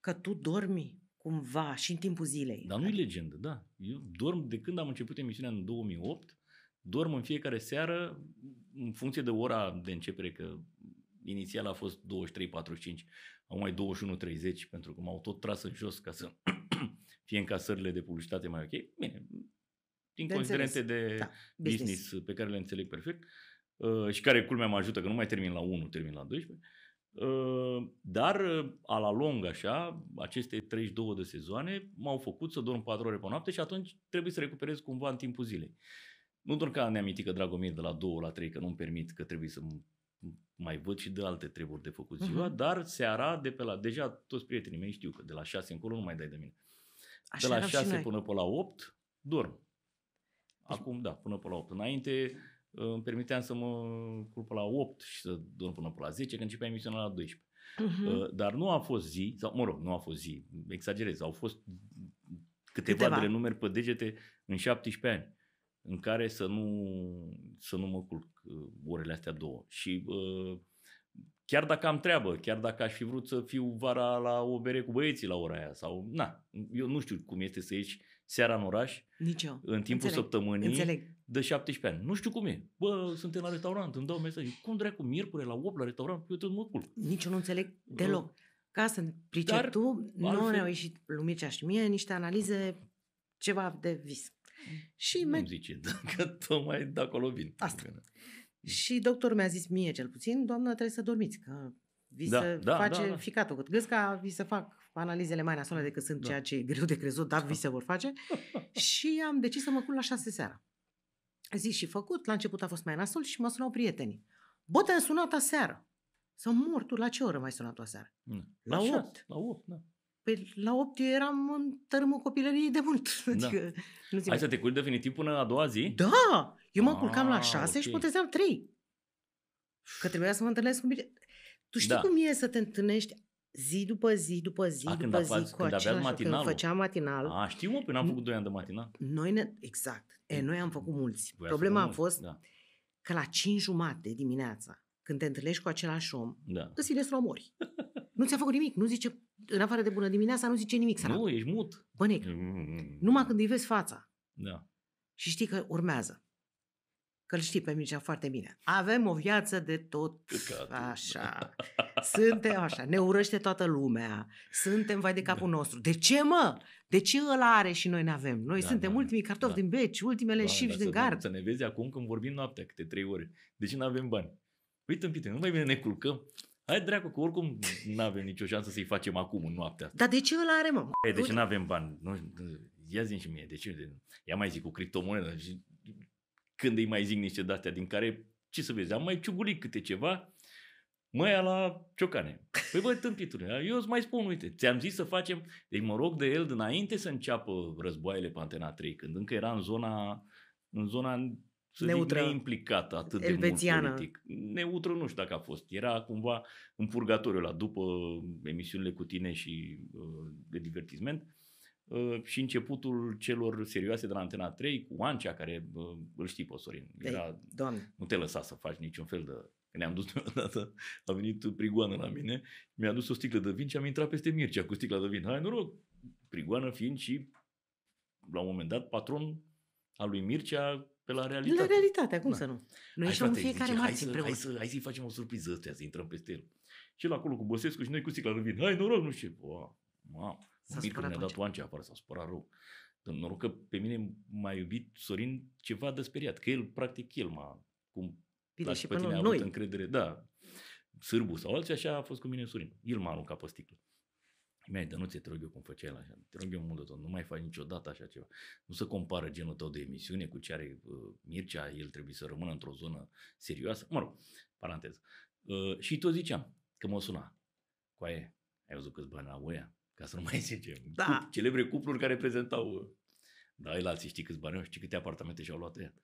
Speaker 1: că tu dormi cumva și în timpul zilei.
Speaker 2: Dar nu e legendă, da. Eu dorm de când am început emisiunea în 2008, dorm în fiecare seară în funcție de ora de începere, că inițial a fost 23.45, au mai 21.30, pentru că m-au tot tras în jos ca să fie încasările de publicitate mai ok. Bine, din de considerente de da, business. business pe care le înțeleg perfect uh, și care culmea mă ajută că nu mai termin la 1, termin la 12. Uh, dar uh, a la lung așa, aceste 32 de sezoane m-au făcut să dorm 4 ore pe noapte și atunci trebuie să recuperez cumva în timpul zilei. Nu doar că ne că Dragomir de la 2 la 3 că nu-mi permit că trebuie să mai văd și de alte treburi de făcut ziua, uh-huh. dar seara de pe la, deja toți prietenii mei știu că de la 6 încolo nu mai dai de mine. Așa de la 6 până pe la 8 dorm. Deci Acum da, până pe la 8. Înainte îmi permiteam să mă culp la 8 și să dorm până pe la 10, că începea emisiunea la 12. Uh-huh. Dar nu a fost zi, sau mă rog, nu a fost zi, exagerez, au fost câteva, câteva. de renumeri pe degete în 17 ani în care să nu, să nu mă culc uh, orele astea două. Și uh, chiar dacă am treabă, chiar dacă aș fi vrut să fiu vara la o bere cu băieții la ora aia sau, na, eu nu știu cum este să ieși seara în oraș,
Speaker 1: Nici eu.
Speaker 2: în timpul Înțeleg. săptămânii Înțeleg. De 17 ani. Nu știu cum e. Bă, suntem la restaurant, îmi dau mesaj. Cum dracu, miercuri la 8 la restaurant? Eu tot mă culc.
Speaker 1: Nici eu nu înțeleg deloc. Ca să pricep Dar, tu, nu ne-au ieșit lumicea și mie niște analize ceva de vis.
Speaker 2: Și nu me- zice, că tocmai de acolo vin.
Speaker 1: Asta. Și doctorul mi-a zis mie cel puțin, doamnă, trebuie să dormiți, că vi da, se da, face da, da. ficatul. Gâsca vi se fac analizele mai nasoale decât sunt da. ceea ce e greu de crezut, dar vi se vor face. și am decis să mă culc la șase seara. Zis și făcut, la început a fost mai nasol și mă sunau prietenii. Bă, te-am sunat aseară. Să mor tu, la ce oră mai sunat tu aseară?
Speaker 2: Mm. La, la 8. La 8, da.
Speaker 1: Păi la 8 eu eram în tărâmul copilăriei de mult.
Speaker 2: Da. Adică, nu Hai să te culci definitiv până a doua zi?
Speaker 1: Da! Eu mă culcam la 6 ah, okay. și puteam 3. Că trebuia să mă întâlnesc cu bine. Tu știi da. cum e să te întâlnești zi după zi, după zi, a, după zi, faci, cu același, matinalul. când făceam matinal.
Speaker 2: A, știu mă, până am făcut 2 ani de matinal.
Speaker 1: Noi ne, exact. E, noi am făcut mulți. Voi Problema a fost da. că la 5 jumate dimineața, când te întâlnești cu același om, da. îți îl omori. nu ți-a făcut nimic. Nu zice, în afară de bună dimineața, nu zice nimic.
Speaker 2: Sărac. Nu, ești mut.
Speaker 1: Bănec. Mm. Numai când îi vezi fața.
Speaker 2: Da.
Speaker 1: Și știi că urmează. Că-l știi pe Mircea foarte bine. Avem o viață de tot așa. Suntem așa. Ne urăște toată lumea. Suntem vai de capul da. nostru. De ce, mă? De ce ăla are și noi ne avem? Noi da, suntem da, ultimii cartofi da. din beci, ultimele da, șifri din gard.
Speaker 2: Să ne vezi acum când vorbim noaptea, câte trei ore. De ce nu avem bani? Uite, Pite, nu mai bine ne culcăm. Hai dracu, că oricum nu avem nicio șansă să-i facem acum în noaptea
Speaker 1: Dar de ce ăla are, mă?
Speaker 2: E, de ce nu avem bani? Nu, ia zi și mie, de ce? De... Ia mai zic cu criptomonedă când îi mai zic niște date din care, ce să vezi, am mai ciugulit câte ceva, mă la ciocane. Păi băi, tâmpitule, eu îți mai spun, uite, ți-am zis să facem, deci mă rog de el dinainte să înceapă războaiele pe Antena 3, când încă era în zona, în zona să Neutră. zic, neimplicată atât Elvețiană. de mult politic. Neutră nu știu dacă a fost. Era cumva în purgatoriu la după emisiunile cu tine și uh, de divertisment. Uh, și începutul celor serioase de la Antena 3 cu Ancea, care uh, îl știi pe Sorin.
Speaker 1: Era, Doamne.
Speaker 2: Nu te lăsa să faci niciun fel de... Când ne-am dus odată, a venit prigoană la mine, mi-a dus o sticlă de vin și am intrat peste Mircea cu sticla de vin. Hai noroc! Prigoană fiind și, la un moment dat, patron al lui Mircea pe la realitate.
Speaker 1: La realitate, cum da. să nu? Noi ieșim în fiecare zice, marți
Speaker 2: hai, să, hai, să, hai să-i facem o surpriză ăstea, să intrăm peste el. Și el acolo cu Băsescu și noi cu sticla de vin. Hai noroc, nu știu. Wow, mamă. S-a Mircu ne-a dat oancea afară, s-a spărat rău. Noroc că pe mine m-a iubit Sorin ceva de speriat, că el, practic, el m-a, cum
Speaker 1: Bine, și
Speaker 2: pe tine a avut încredere, da, sârbu sau alții, așa a fost cu mine Sorin. El m-a aruncat pe sticlă. mi-a de nu ți te rog eu cum făceai el așa, te rog eu mult de tot, nu mai faci niciodată așa ceva. Nu să compară genul tău de emisiune cu ce are uh, Mircea, el trebuie să rămână într-o zonă serioasă. Mă rog, paranteză. Uh, și tot ziceam că mă suna. Coaie, ai văzut câți bani au ăia? Ca să nu mai zicem, da. Cup, celebre cupluri care prezentau, da, el alții știi câți bani au, știi câte apartamente și-au luat ea.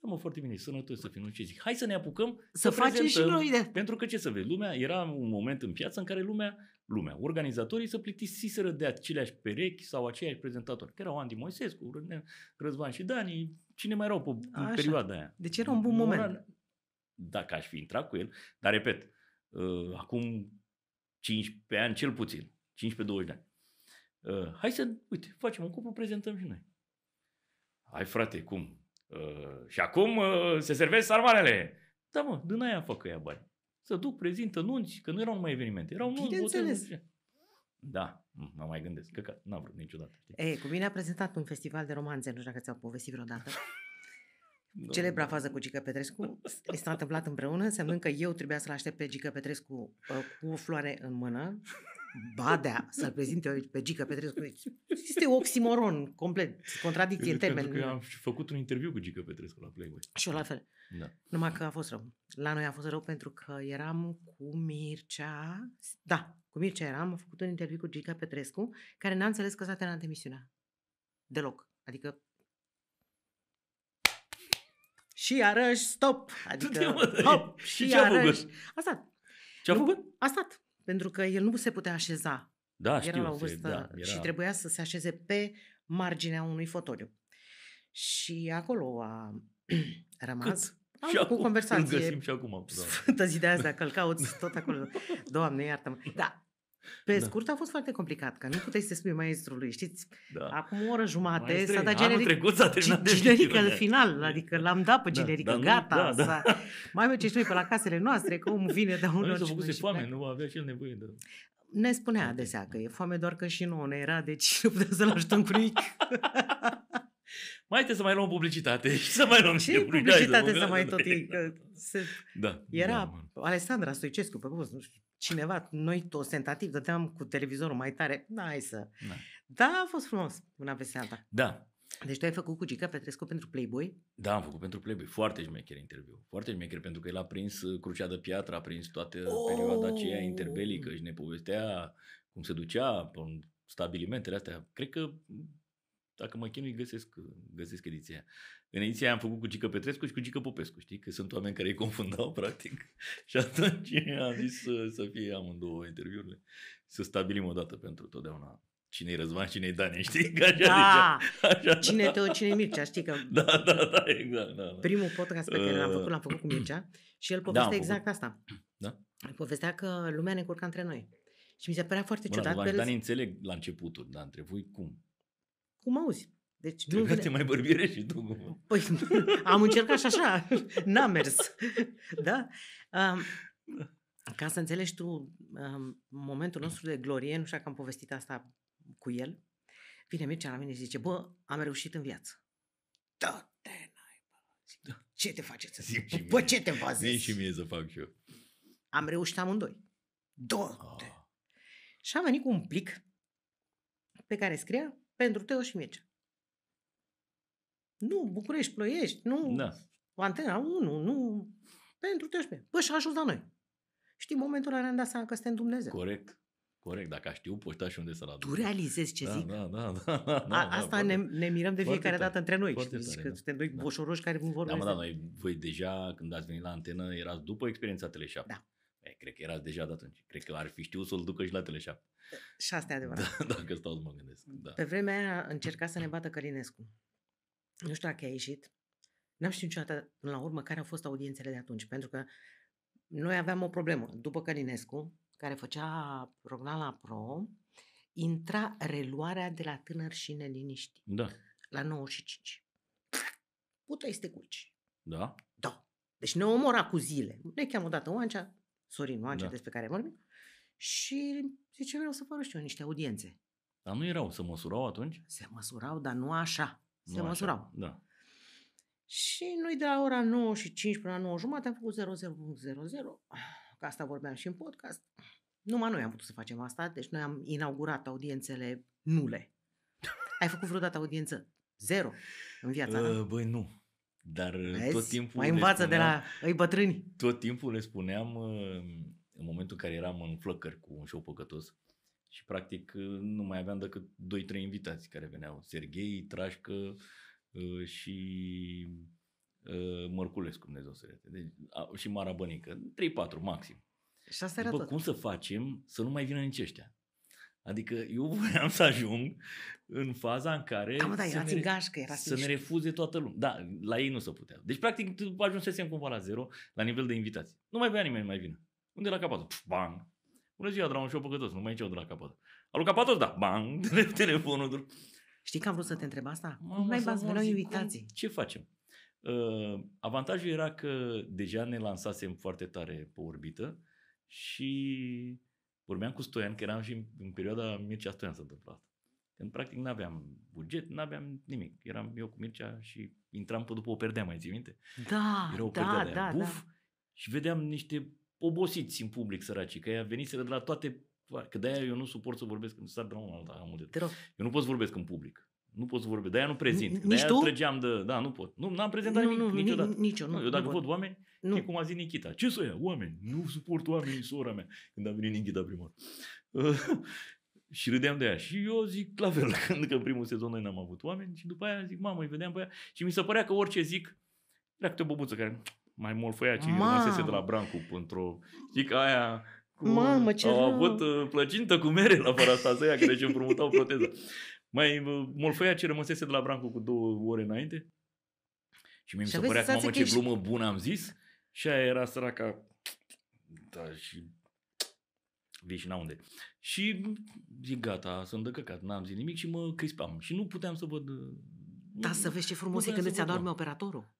Speaker 2: Da, mă, foarte bine, sănătos să fim, nu ce zic. Hai să ne apucăm
Speaker 1: să, să facem și noi de...
Speaker 2: Pentru că ce să vezi, lumea, era un moment în piață în care lumea lumea. Organizatorii să plictisiseră de aceleași perechi sau aceiași prezentatori. Că erau Andy Moisescu, Răzvan și Dani, cine mai erau pe Așa. perioada aia.
Speaker 1: Deci era un bun moment.
Speaker 2: Dacă aș fi intrat cu el, dar repet, uh, acum 15 ani cel puțin, 15-20 de ani. Uh, hai să, uite, facem un cuplu, prezentăm și noi. Hai frate, cum? Uh, și acum uh, se servesc sarmalele. Da mă, din aia fac ea bani. Să duc, prezintă nunți, că nu erau numai evenimente, erau nunți,
Speaker 1: Bineînțeles.
Speaker 2: Da, mă mai gândesc, că n-am vrut niciodată. Știi?
Speaker 1: E, cu mine a prezentat un festival de romanțe, nu știu dacă ți-au povestit vreodată. Da. Celebra fază cu Gică Petrescu mi s-a întâmplat împreună, însemnând că eu trebuia să-l aștept pe Gică Petrescu uh, cu o floare în mână Badea să-l prezinte pe Gica Petrescu. Este oximoron complet, contradicție în termeni.
Speaker 2: Pentru că am făcut un interviu cu Gica Petrescu la Playboy.
Speaker 1: Și eu la fel. Da. Numai că a fost rău. La noi a fost rău pentru că eram cu Mircea. Da, cu Mircea eram, am făcut un interviu cu Gica Petrescu, care n-a înțeles că s-a terminat emisiunea. Deloc. Adică și iarăși stop. Adică hop, și, și iarăși. A stat.
Speaker 2: Ce a făcut?
Speaker 1: A stat pentru că el nu se putea așeza.
Speaker 2: Da, era știu,
Speaker 1: la o vârstă da, era... și trebuia să se așeze pe marginea unui fotoliu. Și acolo a rămas. Cât? Am și acum, conversație.
Speaker 2: Îl găsim și acum.
Speaker 1: Sfântă zi de azi, dacă îl cauți tot acolo. Doamne, iartă-mă. Da, pe da. scurt a fost foarte complicat, că nu puteai să spui maestrului, știți? Da. Acum o oră jumate Maestre, s-a dat generic,
Speaker 2: trecut s-a
Speaker 1: generic în final, adică l-am dat pe da, generic, da, gata. Da, da. Mai merge și noi pe la casele noastre, că omul vine de unul.
Speaker 2: Nu s-a foame, nu avea și el nevoie de...
Speaker 1: Ne spunea adesea că e foame doar că și nouă ne era, deci nu putem să-l ajutăm cu nimic.
Speaker 2: mai trebuie să mai luăm publicitate și să mai luăm
Speaker 1: și publicitate să mai tot e. Că se... Da, era da, Alessandra Stoicescu, pe post, nu știu, cineva, noi toți tentativ, dădeam cu televizorul mai tare, da, hai să... Da. da, a fost frumos, una peste alta.
Speaker 2: Da.
Speaker 1: Deci tu ai făcut cu Gica Petrescu pentru Playboy?
Speaker 2: Da, am făcut pentru Playboy. Foarte șmecher interviu. Foarte șmecher pentru că el a prins uh, Crucea de Piatră, a prins toată oh! perioada aceea interbelică și ne povestea cum se ducea pe stabilimentele astea. Cred că dacă mă chinui, găsesc, găsesc ediția În ediția aia am făcut cu Gică Petrescu și cu Gică Popescu, știi? Că sunt oameni care îi confundau, practic. Și atunci am zis să, să fie amândouă interviurile. Să stabilim o dată pentru totdeauna cine-i Răzvan, cine-i Dani, știi? Că așa
Speaker 1: da, așa, cine da. Teo, cine Mircea, știi că...
Speaker 2: Da, da, da, exact. Da, da.
Speaker 1: Primul podcast pe care l-am făcut, l-am făcut cu Mircea și el da, povestea da, exact asta. Da? Povestea că lumea ne curca între noi. Și mi se părea foarte Bă, ciudat.
Speaker 2: Răzvan, Dani înțeleg la începutul, dar între voi cum?
Speaker 1: Cum auzi. Deci
Speaker 2: nu vine... te mai bărbiere și tu.
Speaker 1: Păi, am încercat și așa, n-a mers. da? Um, ca să înțelegi tu um, momentul nostru de glorie, nu știu că am povestit asta cu el, vine Mircea la mine și zice, bă, am reușit în viață. Da, te da. Ce te faceți? Zic și bă, ce te faci?
Speaker 2: și mie să fac și eu.
Speaker 1: Am reușit amândoi. Da. Ah. Și am venit cu un plic pe care scria pentru Teo și Mircea. Nu, București, Ploiești, nu da. Antena 1, nu pentru Teo și Mircea. Păi și a ajuns la noi. Știi, momentul ăla ne-am dat seama că suntem Dumnezeu.
Speaker 2: Corect. Corect, dacă a știu, poți da și unde să la
Speaker 1: Tu realizezi ce
Speaker 2: da,
Speaker 1: zic.
Speaker 2: Da, da, da. da, da
Speaker 1: a, asta da, ne, ne mirăm de fiecare dată între noi. Foarte tare, că da. suntem doi da. boșoroși care nu vorbesc.
Speaker 2: Da, mă, da, noi, voi deja, când ați venit la antenă, erați după experiența Tele7. Da. E, cred că erați deja de atunci. Cred că ar fi știut să-l ducă și la Tele7.
Speaker 1: Și asta e adevărat.
Speaker 2: Da, dacă stau să mă gândesc. Da.
Speaker 1: Pe vremea aia încerca să ne bată Călinescu. Nu știu dacă a ieșit. N-am știut niciodată, până la urmă, care au fost audiențele de atunci. Pentru că noi aveam o problemă. După Călinescu, care făcea Rognala Pro, intra reluarea de la tânăr și neliniști.
Speaker 2: Da.
Speaker 1: La 95. Puteai să te culci.
Speaker 2: Da?
Speaker 1: Da. Deci ne omora cu zile. Ne cheamă odată Oancea, Sorin Oancea, da. despre care vorbim, și zice, vreau să fac, știu, niște audiențe.
Speaker 2: Dar nu erau, se măsurau atunci?
Speaker 1: Se măsurau, dar nu așa. Se nu măsurau. Așa,
Speaker 2: da.
Speaker 1: Și noi de la ora 9 și 5 până la 9 jumate am făcut 0000, că asta vorbeam și în podcast. Numai noi am putut să facem asta, deci noi am inaugurat audiențele nule. Ai făcut vreodată audiență zero în viața uh,
Speaker 2: Băi, nu. Dar Vezi? tot timpul
Speaker 1: Mai învață spuneam, de la îi bătrâni.
Speaker 2: Tot timpul le spuneam uh, în momentul în care eram în flăcări cu un show păcătos și practic nu mai aveam decât 2-3 invitați care veneau. Serghei, Trașcă uh, și uh, Mărculescu, Dumnezeu să deci, și Mara Bănică. 3-4 maxim.
Speaker 1: Și asta era
Speaker 2: Bă,
Speaker 1: tot.
Speaker 2: cum să facem să nu mai vină nici ăștia? Adică eu voiam să ajung în faza în care
Speaker 1: da, mă, da,
Speaker 2: să,
Speaker 1: ne, în gașcă, era
Speaker 2: să ne refuze toată lumea. Da, la ei nu se putea. Deci, practic, ajunsesem cumva la zero, la nivel de invitații. Nu mai voia nimeni mai vină. Unde la capătul? Pf, bang! Bună ziua, dragul, și-o păcătos, nu mai ce de la capăt. Alu capatos, da, bang, telefonul.
Speaker 1: Știi că am vrut să te întreb asta? Mama, mai bați, veneau invitații.
Speaker 2: Ce facem? Uh, avantajul era că deja ne lansasem foarte tare pe orbită și vorbeam cu Stoian, că eram și în, în perioada Mircea Stoian să întâmplă asta. Când practic nu aveam buget, nu aveam nimic. Eram eu cu Mircea și intram pe după o perdea, mai ții minte?
Speaker 1: Da, Era o da, de da, buf, da.
Speaker 2: Și vedeam niște obosiți în public săraci, că ea veniseră de la toate Că de-aia eu nu suport să vorbesc când sar de la unul alta. Eu nu pot să vorbesc în public. Nu pot să vorbesc. De-aia nu prezint.
Speaker 1: Nici
Speaker 2: de-aia tu? trăgeam de... Da, nu pot. Nu, n-am prezentat
Speaker 1: nu,
Speaker 2: nimic
Speaker 1: nu,
Speaker 2: niciodată.
Speaker 1: Nici eu, nu,
Speaker 2: eu dacă văd oameni, nu. e cum a zis Nikita. Ce să ia? Oameni. Nu suport oamenii, sora mea. Când a venit Nikita prima și râdeam de ea. Și eu zic la fel, când că în primul sezon noi n-am avut oameni și după aia zic, mamă, îi vedeam pe ea și mi se părea că orice zic, era câte o băbuță care mai mult făia ce rămăsese de la Brancu într-o... Zic, aia
Speaker 1: cu, Mamă, ce
Speaker 2: Au
Speaker 1: rău.
Speaker 2: avut uh, plăcintă cu mere la parastazia care își împrumutau proteza. Mai uh, molfăia ce rămăsese de la Brancu cu două ore înainte. Și mi se părea că, mamă, ce glumă bună am zis. Și aia era săraca... Da, și... Vii și unde. Și zic, gata, sunt de căcat, n-am zis nimic și mă crispam. Și nu puteam să văd...
Speaker 1: Da, să vezi ce frumos e când îți adorme operatorul.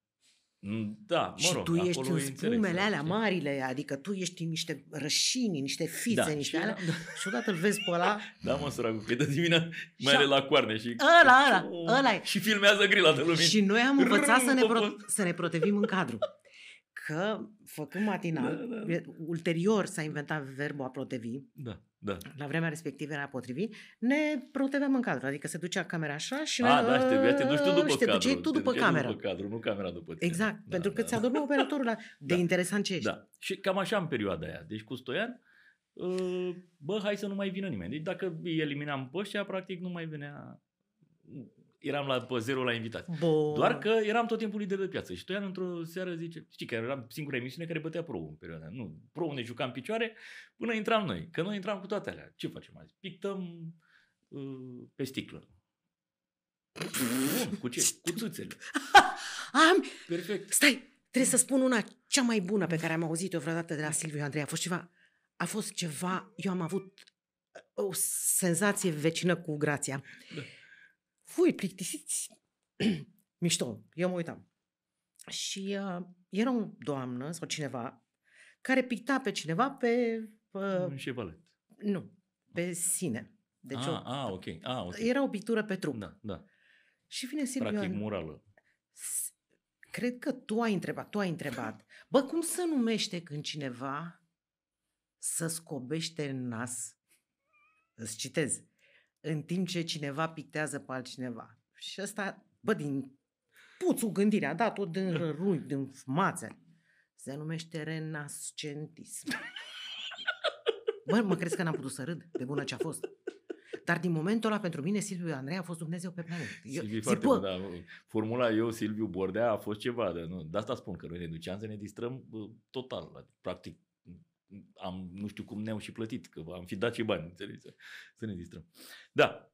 Speaker 2: Mm, da, mă
Speaker 1: și
Speaker 2: rog,
Speaker 1: tu ești în spumele alea știi? marile, adică tu ești în niște rășini, niște fițe, da, niște alea, da. și odată îl vezi pe ăla.
Speaker 2: Da, mă, săracul, că de dimineața mai are la coarne și...
Speaker 1: Ăla, ăla, oh, ăla
Speaker 2: Și filmează grila de lumină.
Speaker 1: Și noi am învățat să ne, pro- să ne protevim în cadru. Că, făcând matinal, da, da, da. ulterior s-a inventat verbul a protevi.
Speaker 2: Da da.
Speaker 1: la vremea respectivă era potrivit, ne proteveam în cadru. Adică se ducea camera așa și...
Speaker 2: A, da, și te, te duci tu după
Speaker 1: te
Speaker 2: cadru.
Speaker 1: tu după camera.
Speaker 2: după cadru, nu camera după tine.
Speaker 1: Exact, da, pentru că da. ți-a dormit operatorul la... De da. interesant ce ești.
Speaker 2: Da. Și cam așa în perioada aia. Deci cu Stoian, ă, bă, hai să nu mai vină nimeni. Deci dacă îi eliminam pe ăștia, practic nu mai venea eram la pe zero la invitați.
Speaker 1: Bun.
Speaker 2: Doar că eram tot timpul lider de piață. Și Toian într-o seară zice, știi că eram singura emisiune care bătea pro în perioada Nu, pro ne jucam picioare până intram noi. Că noi intram cu toate alea. Ce facem azi? Pictăm uh, pe sticlă. Bun, cu ce? Cu țâțele.
Speaker 1: Am...
Speaker 2: Perfect.
Speaker 1: Stai, trebuie să spun una cea mai bună pe care am auzit-o vreodată de la Silviu Andrei. A fost ceva, a fost ceva, eu am avut o senzație vecină cu Grația. Da voi plictisiți. Mișto, eu mă uitam. Și uh, era o doamnă sau cineva care picta pe cineva pe...
Speaker 2: Uh, șevalet.
Speaker 1: Nu, pe sine.
Speaker 2: Deci ah, o, ah, ok. Ah, okay.
Speaker 1: Era o pictură pe trup.
Speaker 2: Da, da.
Speaker 1: Și vine Silviu...
Speaker 2: Practic murală.
Speaker 1: Cred că tu ai întrebat, tu ai întrebat. Bă, cum să numește când cineva să scobește în nas? Îți citez în timp ce cineva pictează pe altcineva. Și ăsta, bă, din puțul gândirea, a dat-o din râi, din mațe. Se numește renascentism. Bă, mă crezi că n-am putut să râd de bună ce a fost. Dar din momentul ăla, pentru mine, Silviu Andrei a fost Dumnezeu pe planetă.
Speaker 2: Eu, Silviu, foarte bă, da. Formula eu, Silviu Bordea, a fost ceva. De, nu, de asta spun că noi ne duceam să ne distrăm total. Practic, am, nu știu cum ne-au și plătit, că am fi dat și bani, înțelegi, să ne distrăm. Da.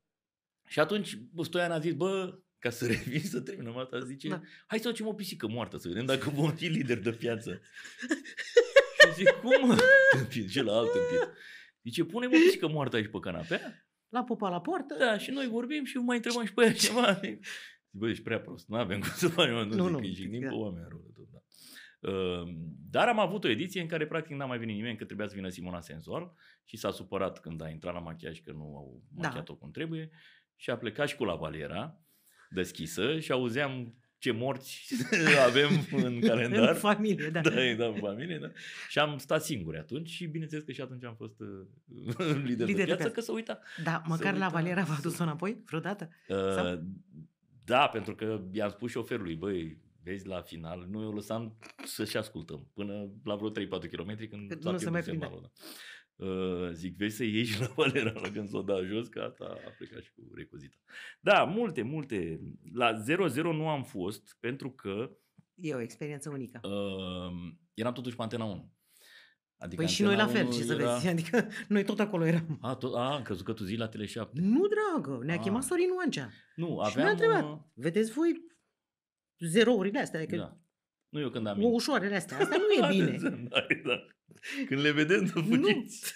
Speaker 2: Și atunci Stoian a zis, bă, ca să revin să terminăm asta, zice, da. hai să facem o pisică moartă, să vedem dacă vom fi lideri de piață. și zic, cum mă? Tâmpit, și la alt tâmpit. Zice, punem o pisică moartă aici pe canapea.
Speaker 1: La popa la poartă?
Speaker 2: Da, și noi vorbim și mai întrebăm și pe ea ceva. Zic, bă, ești prea prost, nu avem cum să facem, nu, nu, zic, nu, îi jignim pe oameni rău de tot, da. Ehm, dar am avut o ediție în care practic n-a mai venit nimeni, că trebuia să vină Simona Senzual și s-a supărat când a intrat la machiaj că nu au da. machiat-o da. cum trebuie și a plecat și cu la valiera deschisă și auzeam ce morți avem în calendar.
Speaker 1: în familie, da.
Speaker 2: Da, da, în familie, da. Și am stat singuri atunci și bineînțeles că și atunci am fost uh, lider, lider de piață, că să uita.
Speaker 1: Da, măcar uita. la Valera v-a dus-o înapoi vreodată?
Speaker 2: Uh, da, pentru că i-am spus șoferului, băi, vezi, la final, noi o lăsam să-și ascultăm până la vreo 3-4 km când s-a
Speaker 1: nu mai semnalul. Da.
Speaker 2: Uh, zic, vezi să ieși la Valera la când s-o da jos, că asta a plecat și cu recozita. Da, multe, multe. La 0-0 nu am fost pentru că...
Speaker 1: E o experiență unică.
Speaker 2: Uh, eram totuși pe Antena 1.
Speaker 1: Adică păi și noi la fel, ce să era... vezi, adică noi tot acolo eram.
Speaker 2: A, tot, a, am crezut că tu zi la Tele7.
Speaker 1: Nu, dragă, ne-a a. chemat Sorin Oancea.
Speaker 2: Nu, aveam... Și ne-a întrebat, uh...
Speaker 1: vedeți voi zerourile astea, adică da.
Speaker 2: Nu eu când am...
Speaker 1: O ușoarele astea, asta nu e bine.
Speaker 2: da, da. Când le vedem, nu fugiți.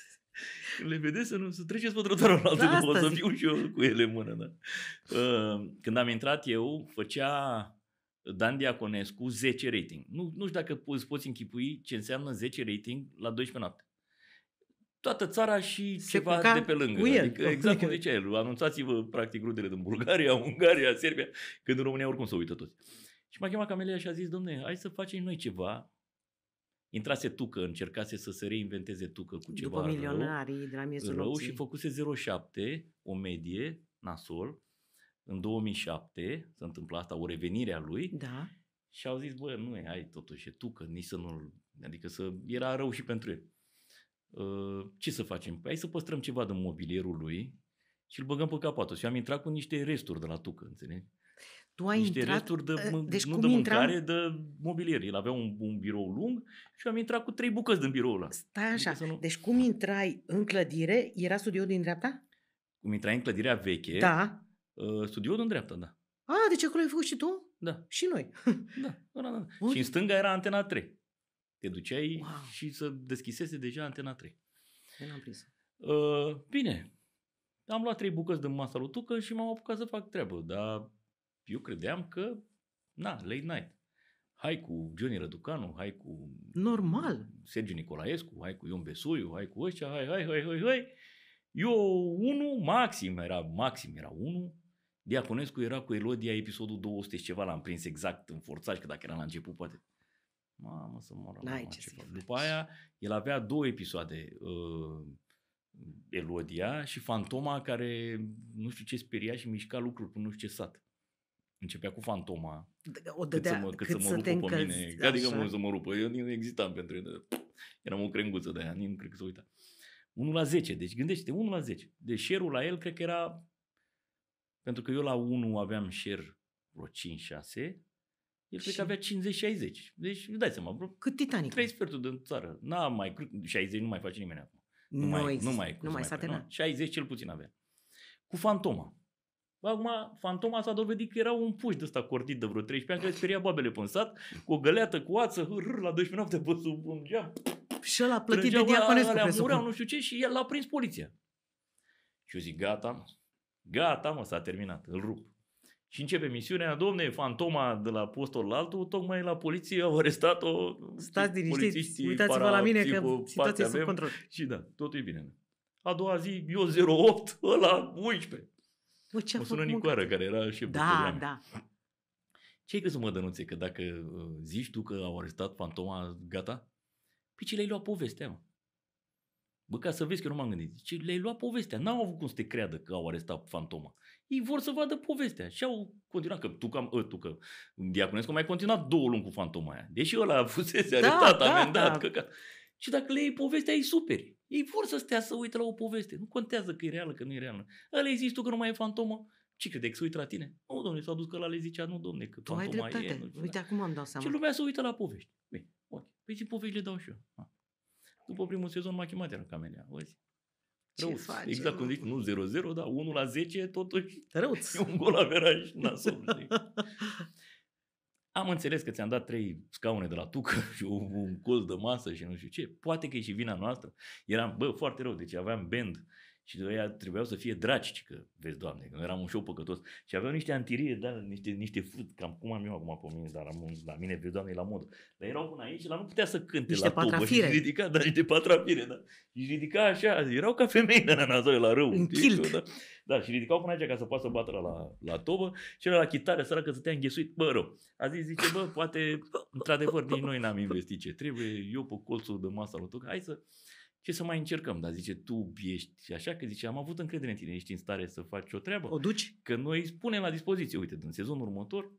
Speaker 2: Când le vedeți, să, nu, să treceți pe trotuarul altă, da, nu o să fiu și eu cu ele în mână. Da. Uh, când am intrat eu, făcea Dan Diaconescu 10 rating. Nu, nu știu dacă poți, poți închipui ce înseamnă 10 rating la 12 noapte. Toată țara și Se ceva de pe lângă.
Speaker 1: el.
Speaker 2: Adică, exact cum zicea el. Anunțați-vă practic rudele din Bulgaria, Ungaria, Serbia, când în România oricum se uită toți. Și m-a chemat Camelia și a zis, domne, hai să facem noi ceva. Intrase Tucă, încercase să se reinventeze Tucă cu ceva
Speaker 1: După milionarii rău, de la miezul
Speaker 2: rău și făcuse 0,7, o medie, nasol, în 2007 se întâmplă asta, o revenire a lui.
Speaker 1: Da.
Speaker 2: Și au zis, bă, nu e, hai totuși, e tu, că nici să nu Adică să era rău și pentru el. Uh, ce să facem? Păi hai să păstrăm ceva din mobilierul lui și îl băgăm pe capatul. Și am intrat cu niște resturi de la Tucă, înțelegi?
Speaker 1: Tu ai
Speaker 2: niște
Speaker 1: intrat,
Speaker 2: resturi de, uh, deci nu de mâncare, intram? de mobilier. El avea un, un birou lung și am intrat cu trei bucăți din biroul ăla.
Speaker 1: Stai așa, adică nu... deci cum intrai în clădire, era studioul din dreapta?
Speaker 2: Cum intrai în clădirea veche,
Speaker 1: da.
Speaker 2: Uh, studioul în dreapta, da.
Speaker 1: A, deci acolo ai făcut și tu?
Speaker 2: Da.
Speaker 1: Și noi.
Speaker 2: da, da, da. da. Și în stânga era antena 3. Te duceai wow. și să deschisese deja antena 3.
Speaker 1: Nu am prins.
Speaker 2: Uh, bine. Am luat trei bucăți de masa lui Tucă și m-am apucat să fac treabă, dar eu credeam că, na, late night. Hai cu Johnny Răducanu, hai cu...
Speaker 1: Normal.
Speaker 2: Sergiu Nicolaescu, hai cu Ion Besuiu, hai cu ăștia, hai, hai, hai, hai, hai. Eu, unul, maxim, era maxim, era unul. Diaconescu era cu Elodia episodul 200 și ceva, l-am prins exact în forțaj, că dacă era la început, poate. Mamă, să mă
Speaker 1: N-ai ce să
Speaker 2: După aia, el avea două episoade. Uh, Elodia și Fantoma care nu știu ce speria și mișca lucruri până nu știu ce sat. Începea cu Fantoma.
Speaker 1: O dădea, cât să mă, cât cât să mă să rupă pe mine.
Speaker 2: Adică mă să mă rupă. Eu nu existam pentru el. Eram o crenguță de aia, nici nu cred că se uita. 1 la 10. Deci gândește 1 la 10. Deci share la el cred că era... Pentru că eu la 1 aveam share vreo 5-6. El și... cred că avea 50-60. Deci dai seama. Bro,
Speaker 1: Cât Titanic?
Speaker 2: 3 sferturi din țară. N-a mai... 60 nu mai face nimeni acum.
Speaker 1: Nu, nu mai, exist. nu mai, nu mai,
Speaker 2: mai, mai 60 cel puțin avea. Cu Fantoma. Acum, fantoma s-a dovedit că era un puș de ăsta cortit de vreo 13 ani care speria babele pe sat, cu o găleată, cu ață, hâr, hâr, la 12 noapte pe sub un geam.
Speaker 1: Și ăla plătit de Diaconescu,
Speaker 2: alea mureau, nu știu ce, și el l-a prins poliția. Și eu zic, gata, mă. Gata, mă, s-a terminat, îl rup. Și începe misiunea, domne, fantoma de la postul la altul, tocmai la poliție au arestat-o.
Speaker 1: Stați liniștiți, uitați-vă la mine că situația e sub control.
Speaker 2: Și da, totul e bine. A doua zi, eu 08, ăla 11.
Speaker 1: Bă, ce
Speaker 2: mă sună Nicoară, care era și
Speaker 1: Da, da.
Speaker 2: Ce ai crezut, mă, Dănuțe, că dacă uh, zici tu că au arestat fantoma, gata? Păi ce le-ai luat povestea, mă? Bă, ca să vezi că nu m-am gândit. Ce le-ai luat povestea. N-au avut cum să te creadă că au arestat fantoma. Ei vor să vadă povestea. Și au continuat, că tu, cam, ă, tu că Diaconescu mai continuat două luni cu fantoma aia. Deși ăla fusese da, arestat, da, amendat. Da. Că, că... Și dacă le iei povestea, ei superi. Ei vor să stea să uite la o poveste. Nu contează că e reală, că nu e reală. Ăla există tu că nu mai e fantomă. Ce crede că se uită la tine? Nu, domne, s-a dus că la le zicea, nu, domne, că tu fantoma ai e. Nu,
Speaker 1: Uite, acum am dat seama.
Speaker 2: Și lumea se uită la povești. Bine, ok. Păi zi povești le dau și eu. Ha. După primul sezon m-a chemat în Camelia. Văzi?
Speaker 1: Răuț. Face,
Speaker 2: exact cum zici, nu 0-0, dar 1 la 10, totuși
Speaker 1: Răuț.
Speaker 2: e un gol averaj nasol. Am înțeles că ți-am dat trei scaune de la tucă și un colț de masă și nu știu ce. Poate că e și vina noastră. Eram, bă, foarte rău, deci aveam band și ăia trebuiau să fie draci, că vezi, Doamne, că eram un show păcătos. Și aveau niște antirie, da, niște, niște frut, cam cum am eu acum pe mine, dar am, la mine, vezi, Doamne, la modă. Dar erau până aici, la nu putea să cânte niște la tubă și ridica, da, niște patrafire, da. Și ridica așa, erau ca femei, da, na, la rău.
Speaker 1: În kilt.
Speaker 2: Da. da, și ridicau până aici ca să poată să bată la, la tobă și era la chitară, săracă, stătea înghesuit, bă, rău. A zis, zice, bă, poate, într-adevăr, nici noi n-am investit ce trebuie, eu pe colțul de masă lui hai să ce să mai încercăm? Dar zice, tu ești așa? Că zice, am avut încredere în tine, ești în stare să faci o treabă?
Speaker 1: O duci?
Speaker 2: Că noi spunem la dispoziție, uite, în sezonul următor,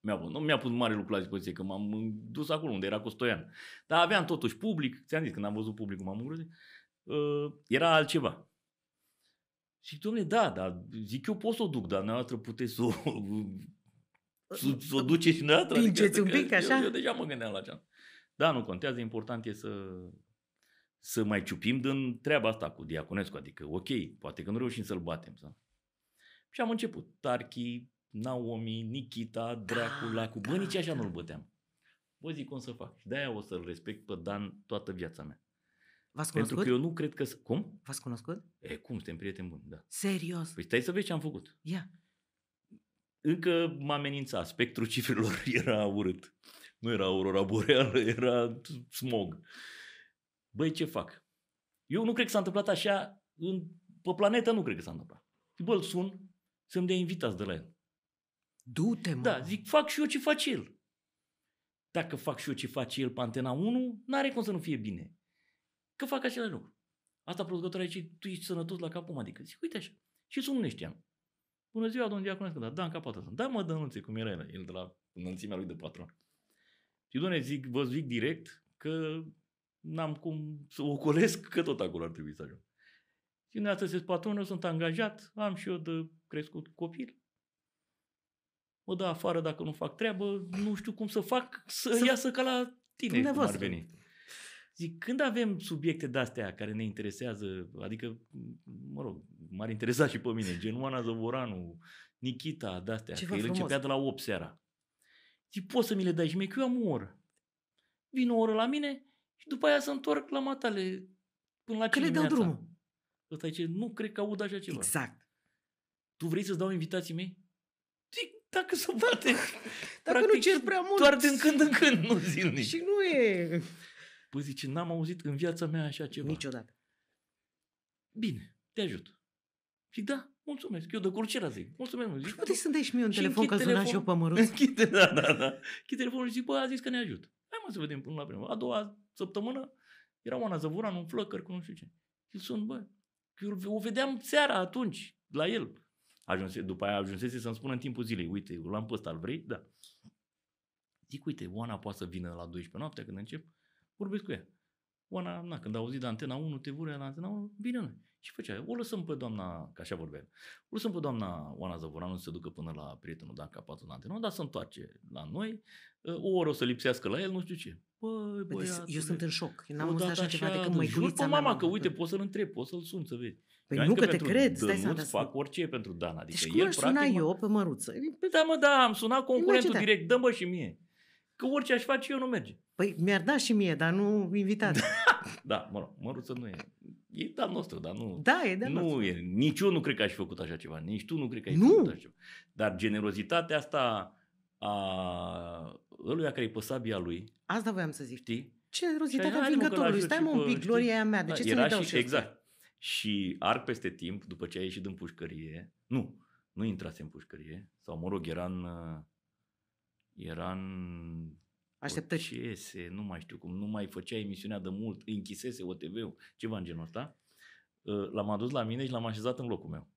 Speaker 2: mi-a, nu mi-a pus mare lucru la dispoziție, că m-am dus acolo unde era Costoian. Dar aveam totuși public, ți-am zis, când am văzut publicul m-am îngrozit, uh, era altceva. Și domnule, da, dar zic eu pot să o duc, dar dumneavoastră puteți să o, să, să o duceți și dumneavoastră.
Speaker 1: Pingeți adică, un pic, așa?
Speaker 2: Eu, eu, deja mă gândeam la ce. Da, nu contează, important e să să mai ciupim din treaba asta cu Diaconescu, adică ok, poate că nu reușim să-l batem. Sau? Și am început. Tarchi, Naomi, Nikita, Dracula, cu bă, nici așa nu-l băteam. Bă, zic cum să fac. Și de-aia o să-l respect pe Dan toată viața mea.
Speaker 1: V-ați
Speaker 2: cunoscut? Pentru că eu nu cred că... Cum?
Speaker 1: V-ați cunoscut?
Speaker 2: E, cum? Suntem prieteni buni, da.
Speaker 1: Serios?
Speaker 2: Păi stai să vezi ce am făcut.
Speaker 1: Ia. Yeah.
Speaker 2: Încă m-a amenințat. Spectrul cifrelor era urât. Nu era aurora boreală, era smog. Băi, ce fac? Eu nu cred că s-a întâmplat așa, în, pe planetă nu cred că s-a întâmplat. Și bă, îl sun să-mi dea invitați de la el.
Speaker 1: Du-te, mă.
Speaker 2: Da, zic, fac și eu ce face el. Dacă fac și eu ce face el pe antena 1, n-are cum să nu fie bine. Că fac același lucru. Asta producătoarea zice, tu ești sănătos la capul, adică zic, uite așa. Și sunt nu știam. Bună ziua, domnul Diaconescu, da, da, în capul Da, mă, dănunțe, cum era el, el de la înălțimea lui de patron. Și, doamne, zic, vă zic direct că n-am cum să ocolesc, că tot acolo ar trebui să ajung. Și dumneavoastră sunteți patronul, sunt angajat, am și eu de crescut copil. Mă dă afară dacă nu fac treabă, nu știu cum să fac să, să iasă ca la tine, cum ar veni. Zic, când avem subiecte de-astea care ne interesează, adică, mă rog, m-ar interesa și pe mine, gen Oana Zăvoranu, Nikita, de-astea, Ce că el începea de la 8 seara. Zic, poți să mi le dai și mie, că eu am o oră. Vin o oră la mine și după aia să întorc la matale până la
Speaker 1: Că le dau drumul.
Speaker 2: Ăsta zice, nu cred că aud așa ceva.
Speaker 1: Exact.
Speaker 2: Tu vrei să-ți dau invitații mei? Zic, dacă se poate.
Speaker 1: Dacă Practic, nu cer prea mult.
Speaker 2: Doar din când în când, nu zilnic.
Speaker 1: Și nu e...
Speaker 2: Păi zice, n-am auzit în viața mea așa ceva.
Speaker 1: Niciodată.
Speaker 2: Bine, te ajut. Și da, mulțumesc. Eu de curcera zic. Mulțumesc. Zic,
Speaker 1: puteți să dai și mie un telefon că suna și eu pe măruț.
Speaker 2: Închide, da, da, da. Închide telefonul și zic, bă, a zis că ne ajut. Hai mă să vedem până la primă. A doua săptămână era Oana Zăvuran, un flăcăr cu nu știu ce. Și sun, bă, eu o vedeam seara atunci, la el. Ajunse, după aia ajunsese să-mi spună în timpul zilei, uite, l-am pe ăsta, vrei? Da. Zic, uite, Oana poate să vină la 12 noaptea când încep, vorbesc cu ea. Oana, na, când a auzit de antena 1, te vurea la antena 1, bine, noi. Și făcea, o lăsăm pe doamna, ca așa vorbeam, o lăsăm pe doamna Oana Zăvoranu să se ducă până la prietenul Dan Capatul în antena, dar să întoarce la noi, o oră o să lipsească la el, nu știu ce.
Speaker 1: Băi, băi, eu sunt în șoc. Eu n-am văzut așa ceva decât măiculița
Speaker 2: mea. mama că uite, poți să-l întrebi, poți să-l sun să vezi.
Speaker 1: Păi nu că, că te cred, stai să
Speaker 2: fac orice pentru Dan. Adică
Speaker 1: deci cum aș suna eu pe măruță?
Speaker 2: Da, mă, da, am sunat concurentul direct, dă-mă și mie. Că orice aș face eu nu merge.
Speaker 1: Păi mi-ar da și mie, dar nu invitat.
Speaker 2: da, mă rog, măruță nu e. E de nostru, dar nu.
Speaker 1: Da, e de
Speaker 2: nu
Speaker 1: nostru.
Speaker 2: E. Nici eu nu cred că aș fi făcut așa ceva. Nici tu nu cred că ai nu. făcut așa ceva. Dar generozitatea asta a ăluia care e pe sabia lui.
Speaker 1: Asta voiam să zic.
Speaker 2: Știi?
Speaker 1: Generozitatea învingătorului. Stai mă un pic, gloria aia mea. De ce da, să-mi dau și
Speaker 2: Exact. Și arc peste timp, după ce a ieșit din pușcărie, nu, nu intrase în pușcărie, sau mă rog, era în, era în
Speaker 1: Așteptări.
Speaker 2: Procese, nu mai știu cum, nu mai făcea emisiunea de mult, închisese OTV-ul, ceva în genul ăsta. Uh, l-am adus la mine și l-am așezat în locul meu.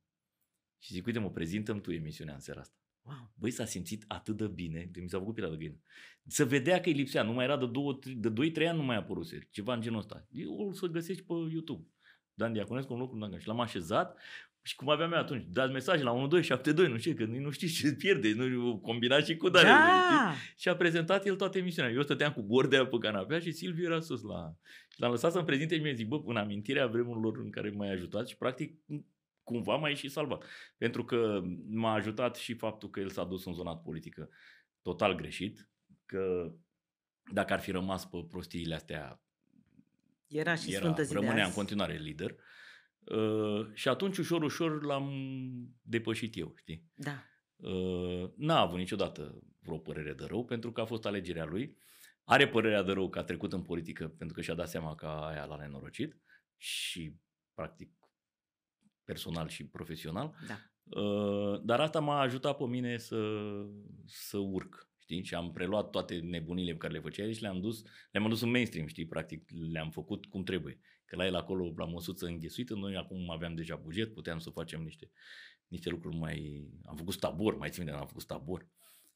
Speaker 2: Și zic, uite mă, prezintăm tu emisiunea în seara asta. Wow. Băi, s-a simțit atât de bine, de mi s-a făcut pielea de găină. Să vedea că îi lipsea, nu mai era de, două, de 2-3 ani nu mai apăruse, ceva în genul ăsta. Eu o să găsești pe YouTube. Dan Diaconescu în locul Dan Și l-am așezat și cum aveam eu atunci, dați mesaje la 1272, nu știu, că nu știi ce pierde, nu combina și cu Daniel. Da. Și a prezentat el toată emisiunea. Eu stăteam cu bordea pe canapea și Silviu era sus la... Și l-am lăsat să-mi prezinte și mi-a zis, bă, în amintirea vremurilor în care m-ai ajutat și practic cumva m-ai și salvat. Pentru că m-a ajutat și faptul că el s-a dus în zona politică total greșit, că dacă ar fi rămas pe prostiile astea,
Speaker 1: era și era,
Speaker 2: rămânea în continuare lider. Uh, și atunci, ușor, ușor, l-am depășit eu, știi?
Speaker 1: Da.
Speaker 2: Uh, n-a avut niciodată vreo părere de rău, pentru că a fost alegerea lui. Are părerea de rău că a trecut în politică, pentru că și-a dat seama că aia l-a nenorocit și, practic, personal și profesional.
Speaker 1: Da.
Speaker 2: Uh, dar asta m-a ajutat pe mine să, să urc, știi? Și am preluat toate nebunile pe care le făcea și le-am dus, le-am dus în mainstream, știi? Practic, le-am făcut cum trebuie. Că la el acolo, la măsuță înghesuită, noi acum aveam deja buget, puteam să facem niște, niște lucruri mai... Am făcut stabor, mai țin de am făcut stabor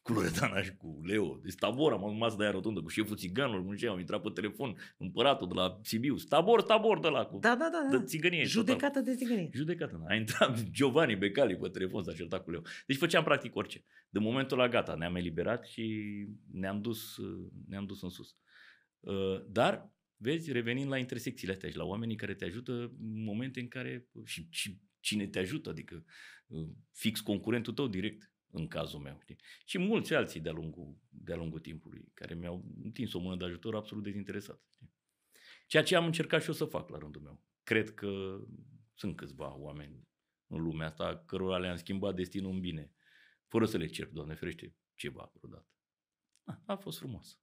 Speaker 2: cu Loredana și cu Leo. Deci Tabor, am urmat să dai rotundă cu șeful țiganului, nu știu, am intrat pe telefon, împăratul de la Sibiu, Tabor, Tabor de la cu
Speaker 1: da, da, da, da.
Speaker 2: de țigănie.
Speaker 1: Judecată total. de țigănie.
Speaker 2: Judecată, a intrat Giovanni Becali pe telefon, s-a certat cu Leo. Deci făceam practic orice. De momentul la gata, ne-am eliberat și ne-am dus, ne-am dus în sus. Uh, dar Vezi, revenind la intersecțiile astea și la oamenii care te ajută în momente în care și, și cine te ajută, adică uh, fix concurentul tău direct în cazul meu. Știi? Și mulți alții de-a lungul, de-a lungul timpului care mi-au întins o mână de ajutor absolut dezinteresat. Știi? Ceea ce am încercat și eu să fac la rândul meu. Cred că sunt câțiva oameni în lumea asta cărora le-am schimbat destinul în bine, fără să le cer, Doamne ferește, ceva vreodată. A, a fost frumos.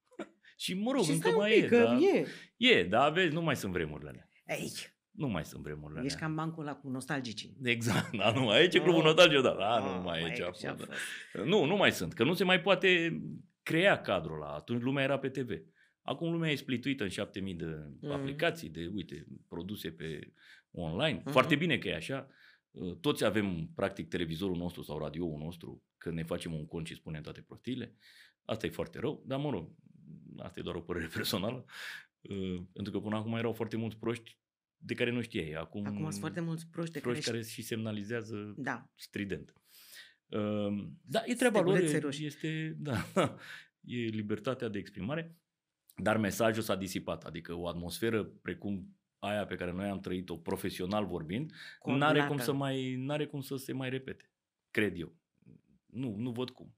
Speaker 2: Și mă rog, și încă mai e, da, e. E, dar vezi, nu mai sunt vremurile alea.
Speaker 1: Ei,
Speaker 2: nu mai sunt vremurile
Speaker 1: Ești alea. cam bancul ăla cu nostalgicii.
Speaker 2: Exact, da, nu, aici e clubul oh. nostalgic, da, da, oh, nu mai e ce a fost. Da. Nu, nu mai sunt, că nu se mai poate crea cadrul ăla. Atunci lumea era pe TV. Acum lumea e splituită în 7000 de mm. aplicații, de, uite, produse pe online. Mm-hmm. Foarte bine că e așa. Uh, toți avem, practic, televizorul nostru sau radioul nostru, când ne facem un cont și spunem toate prostiile. Asta e foarte rău, dar mă rog, asta e doar o părere personală. Uh, pentru că până acum erau foarte mulți proști de care nu știai. Acum,
Speaker 1: acum sunt foarte mulți proști, de
Speaker 2: proști care, care și semnalizează da. strident. Uh, da, e treaba lor, este, da, e libertatea de exprimare, dar mesajul s-a disipat. Adică o atmosferă precum aia pe care noi am trăit-o profesional vorbind, nu are cum să mai n-are cum să se mai repete. Cred eu. Nu, nu văd cum.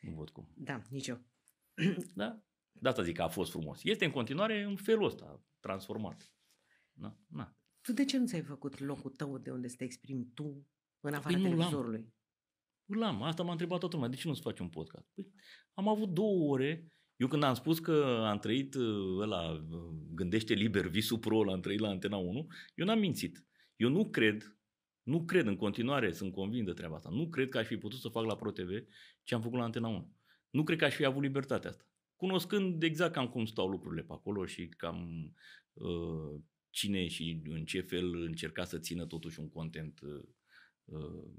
Speaker 2: Nu văd cum.
Speaker 1: Da, nici eu.
Speaker 2: Da? De asta zic că a fost frumos. Este în continuare în felul ăsta, transformat. Na, na.
Speaker 1: Tu de ce nu ți-ai făcut locul tău de unde să te exprimi tu în afara păi televizorului?
Speaker 2: Nu l-am. Asta m-a întrebat toată lumea. De ce nu-ți faci un podcast? Păi, am avut două ore eu când am spus că am trăit uh, ăla, uh, gândește liber, visul pro, l-am trăit la Antena 1, eu n-am mințit. Eu nu cred, nu cred în continuare, sunt convins de treaba asta, nu cred că aș fi putut să fac la ProTV ce am făcut la Antena 1. Nu cred că aș fi avut libertatea asta. Cunoscând exact cam cum stau lucrurile pe acolo și cam uh, cine și în ce fel încerca să țină totuși un content uh, uh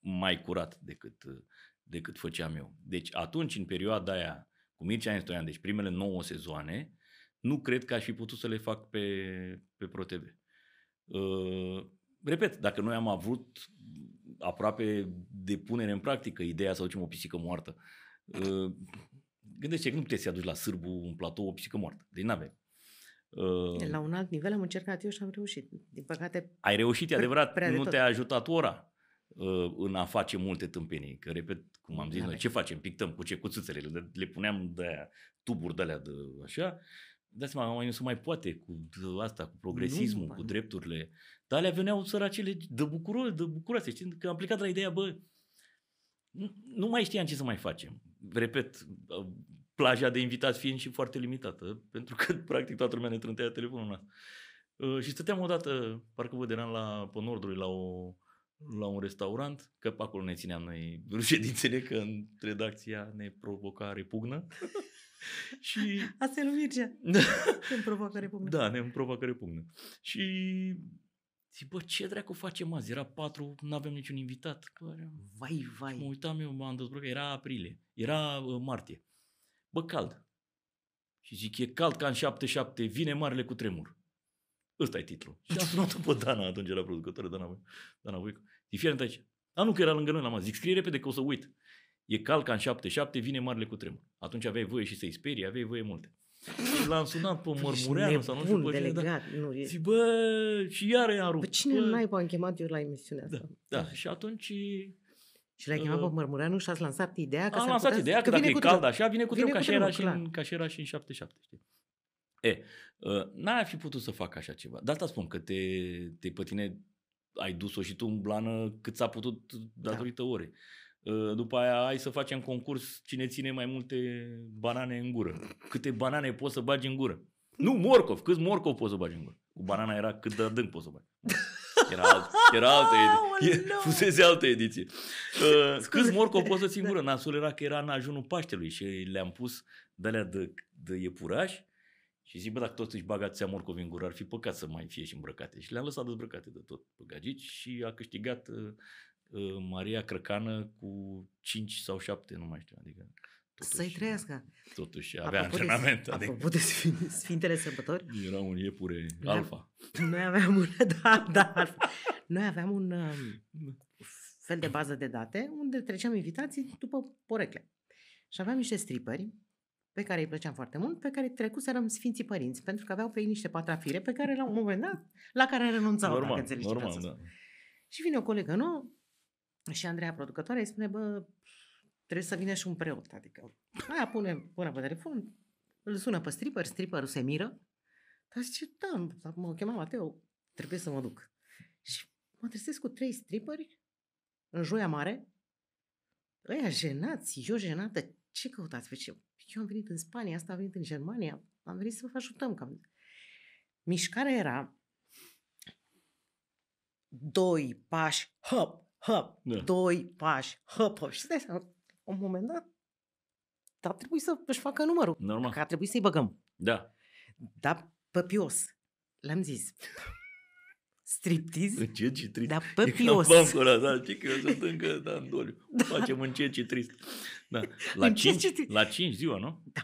Speaker 2: mai curat decât, uh, decât făceam eu. Deci atunci, în perioada aia, cu Mircea Nestoian, deci primele 9 sezoane, nu cred că aș fi putut să le fac pe, pe ProTV. Uh, repet, dacă noi am avut aproape de punere în practică ideea să aducem o pisică moartă, uh, gândește că nu puteți să aduci la sârbu un platou o pisică moartă. Deci nu avem.
Speaker 1: Uh, la un alt nivel am încercat eu și am reușit. Din păcate...
Speaker 2: Ai reușit, e adevărat, nu te-a ajutat ora. Uh, în a face multe tâmpenii. Că, repet, cum am zis noi, ce facem? Pictăm cu ce? Cu țâțele. Le, le puneam de aia, tuburi de alea de așa. Dați seama, mai nu se mai poate cu asta, cu progresismul, nu, cu drepturile. Dar alea veneau săracele de bucuroase, de bucuroase. Știi? Că am plecat la ideea, bă, nu mai știam ce să mai facem. Repet, uh, plaja de invitați fiind și foarte limitată, pentru că practic toată lumea ne trântea telefonul Uh, și stăteam odată, parcă văd, eram la, pe Nordului, la o la un restaurant, că pe acolo ne țineam noi ședințele, că în redacția ne provoca repugnă.
Speaker 1: și... Asta e lui Mircea. ne provocă repugnă.
Speaker 2: Da, ne provocă repugnă. Și zic, bă, ce dracu facem azi? Era patru, nu avem niciun invitat.
Speaker 1: Vai, vai.
Speaker 2: Și mă uitam eu, m-am dezbrăcat, era aprilie, era uh, martie. Bă, cald. Și zic, e cald ca în 7-7, vine marele cu tremur. Ăsta e titlul. Și am sunat pe Dana, atunci era producătoare, Dana, Dana Voicu. Zic, fii aici. A, nu, că era lângă noi la masă. Zic, scrie repede că o să uit. E calca în 7-7, vine marele cu tremur. Atunci aveai voie și să-i sperii, aveai voie multe. Și l-am sunat pe Mărmureanu sau nu știu pe cine. Da. Nu, e... Zic, bă, și iară i-am rupt.
Speaker 1: Pe cine bă... n-ai am chemat eu la emisiunea
Speaker 2: asta? Da, da. și atunci...
Speaker 1: Și l-ai chemat uh, pe Mărmureanu și ați lansat ideea că
Speaker 2: Am lansat ideea că, că dacă e cald așa, vine cu tremur, ca, și era și în, ca și era și în 7-7, știi? E, uh, n-ai fi putut să fac așa ceva. De asta spun că te, te pe tine ai dus-o și tu în blană cât s-a putut datorită da. orei. Uh, după aia hai să facem concurs cine ține mai multe banane în gură. Câte banane poți să bagi în gură? Nu, morcov. Câți morcov poți să bagi în gură? Cu banana era cât de adânc poți să bagi. Era, alt, era altă ediție. Oh, Fusese altă ediție. Uh, câți morcov poți să ții în gură? Nasul era că era în ajunul Paștelui și le-am pus de alea de, de iepuraș și zic, bă, dacă toți își bagă atâția morcovi în gură, ar fi păcat să mai fie și îmbrăcate. Și le-am lăsat dezbrăcate de tot pe gagici și a câștigat uh, uh, Maria Crăcană cu 5 sau 7, nu mai știu. Adică,
Speaker 1: totuși, Să-i trăiască.
Speaker 2: Totuși avea apropo antrenament.
Speaker 1: De, adică, apropo de Sfintele Sărbători.
Speaker 2: Era un iepure noi, alfa.
Speaker 1: Noi aveam un, da, da, alfa. Noi aveam un um, fel de bază de date unde treceam invitații după porecle. Și aveam niște stripări pe care îi plăceam foarte mult, pe care trecuserăm Sfinții Părinți, pentru că aveau pe ei niște patrafire pe care la un moment dat, la care renunțau,
Speaker 2: normal,
Speaker 1: dacă înțelegi
Speaker 2: normal, da.
Speaker 1: Și vine o colegă nouă și Andreea, producătoare, îi spune, bă, trebuie să vină și un preot. Adică, aia pune până pe telefon, îl sună pe stripper, stripperul se miră, dar zice, da, mă chema Mateo, trebuie să mă duc. Și mă trezesc cu trei stripperi în joia mare, ăia jenați, eu jenată, ce căutați? Pe ce? Eu am venit în Spania, asta a venit în Germania, am venit să vă ajutăm. Cam. Mișcarea era doi pași, hop, hop, da. doi pași, hop, hop. Și stai seama, un moment dat, dar trebuie să își facă numărul.
Speaker 2: Normal.
Speaker 1: Că ar trebui să-i băgăm.
Speaker 2: Da.
Speaker 1: Da, păpios. Le-am zis. Striptease?
Speaker 2: ce ce trist.
Speaker 1: Da, păpios.
Speaker 2: E ăla, da, ce că eu sunt încă da, în doliu. Da. Facem în ce ce trist. Da. La, 5, la 5 ziua, nu?
Speaker 1: Da.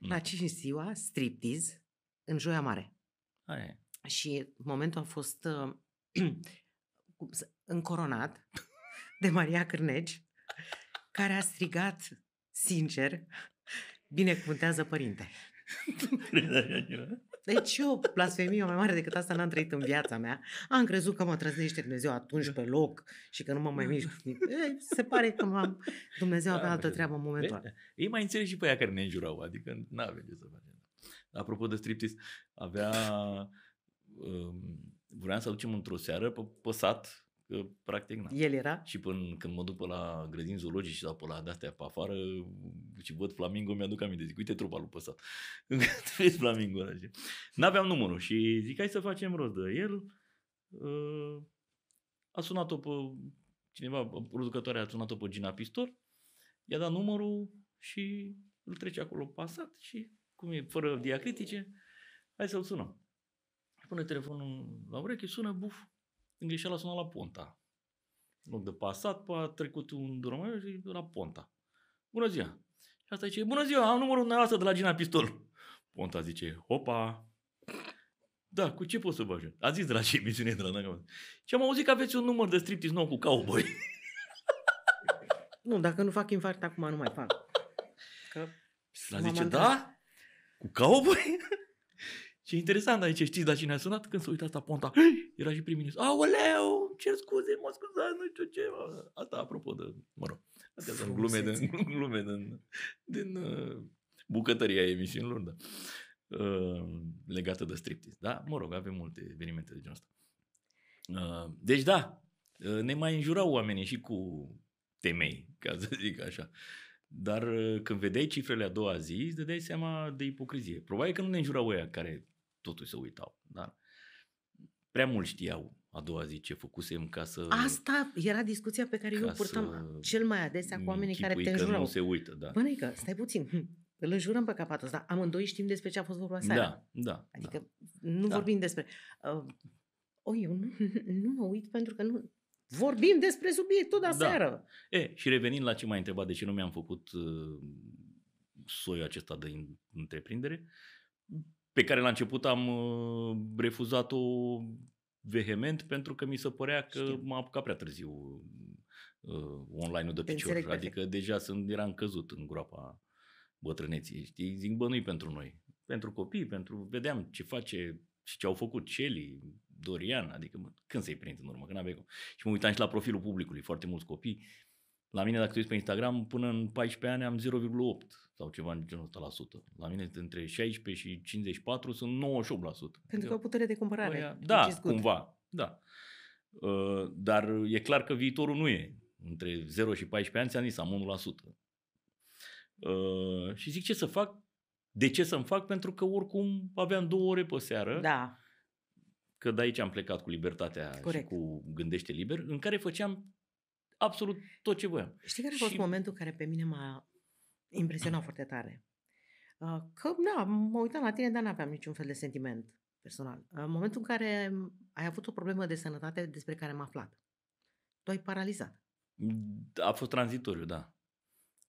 Speaker 1: Mm. La 5 ziua, striptease, în Joia Mare.
Speaker 2: Aia.
Speaker 1: Și momentul a fost uh, încoronat de Maria Cârnegi, care a strigat sincer, binecuvântează părinte. Deci eu, blasfemie mai mare decât asta n-am trăit în viața mea. Am crezut că mă trăznește Dumnezeu atunci pe loc și că nu mă mai mișc. Se pare că m-am... Dumnezeu avea da, altă treabă în momentul ăla.
Speaker 2: Ei mai înțeleg și pe aia care ne înjurau, adică nu avem ce să facem. Apropo de striptease, avea... Um, vreau să aducem într-o seară pe, pe sat Că, practic, na.
Speaker 1: El era?
Speaker 2: Și până când mă duc pe la grădini zoologici sau pe la de-astea pe afară și văd flamingo, mi-aduc aminte. Zic, uite trupa lui Păsat. Vezi flamingo ăla. N-aveam numărul și zic, hai să facem rost de el. Uh, a sunat-o pe cineva, producătoarea a sunat-o pe Gina Pistor, i-a dat numărul și îl trece acolo pasat și cum e, fără diacritice, hai să-l sunăm. Pune telefonul la ureche, sună, buf, în greșeală a sunat la Ponta. În loc de pasat, a trecut un drum și la Ponta. Bună ziua! Și asta zice, bună ziua, am numărul dumneavoastră de la Gina Pistol. Ponta zice, opa, da, cu ce pot să vă ajut? A zis de la ce emisiune de la Naga. Și am auzit că aveți un număr de striptease nou cu cowboy.
Speaker 1: Nu, dacă nu fac infarct acum, nu mai fac.
Speaker 2: Că Dar zice, da? Cu cowboy? Și e interesant aici, știți la cine a sunat? Când s-a uitat asta Ponta, era și prim-ministru. Aoleu, cer scuze, mă scuzați, nu știu ce. Asta apropo de, mă rog, astea sunt glume, din, glume din, din uh, bucătăria emisiunilor, da. Uh, legată de striptease. Da, mă rog, avem multe evenimente de genul ăsta. Uh, deci da, uh, ne mai înjurau oamenii și cu temei, ca să zic așa. Dar uh, când vedeai cifrele a doua zi, îți dădeai seama de ipocrizie. Probabil că nu ne înjurau ăia care totuși se uitau. Dar prea mult știau a doua zi ce făcusem ca să...
Speaker 1: Asta era discuția pe care eu purtam cel mai adesea cu oamenii care te înjurau.
Speaker 2: nu se uită, da.
Speaker 1: Bănăică, stai puțin, hm, îl înjurăm pe capatul ăsta. Amândoi știm despre ce a fost vorba seara.
Speaker 2: Da, da.
Speaker 1: Adică da. nu da. vorbim despre... Uh, o, eu nu, nu mă uit pentru că nu... Vorbim despre subiectul de da. seară.
Speaker 2: E, și revenind la ce m-ai întrebat, de ce nu mi-am făcut uh, soiul acesta de întreprindere, pe care la început am uh, refuzat-o vehement pentru că mi se părea că Știu. m-a apucat prea târziu uh, online-ul de picior. Adică perfect. deja sunt, eram căzut în groapa bătrâneții. Știi? Zic, bă, nu pentru noi. Pentru copii, pentru... Vedeam ce face și ce au făcut Celi, Dorian, adică mă, când să-i prind în urmă, când aveai Și mă uitam și la profilul publicului, foarte mulți copii. La mine, dacă te uiți pe Instagram, până în 14 ani am 0,8 sau ceva în genul ăsta la sută. La mine între 16 și 54 sunt 98%. Pentru
Speaker 1: adică, că o putere de cumpărare. Aia,
Speaker 2: da, cumva, da. Uh, dar e clar că viitorul nu e. Între 0 și 14 ani ți-am zis, am 1%. Uh, și zic ce să fac? De ce să-mi fac? Pentru că oricum aveam două ore pe seară.
Speaker 1: Da.
Speaker 2: Că de aici am plecat cu libertatea Corect. și cu Gândește Liber, în care făceam absolut tot ce voiam.
Speaker 1: Știi care a fost și... momentul care pe mine m-a impresionat foarte tare. Uh, că, da, mă uitam la tine, dar n-aveam niciun fel de sentiment personal. Uh, în momentul în care ai avut o problemă de sănătate despre care am aflat, tu ai paralizat.
Speaker 2: A fost tranzitoriu, da.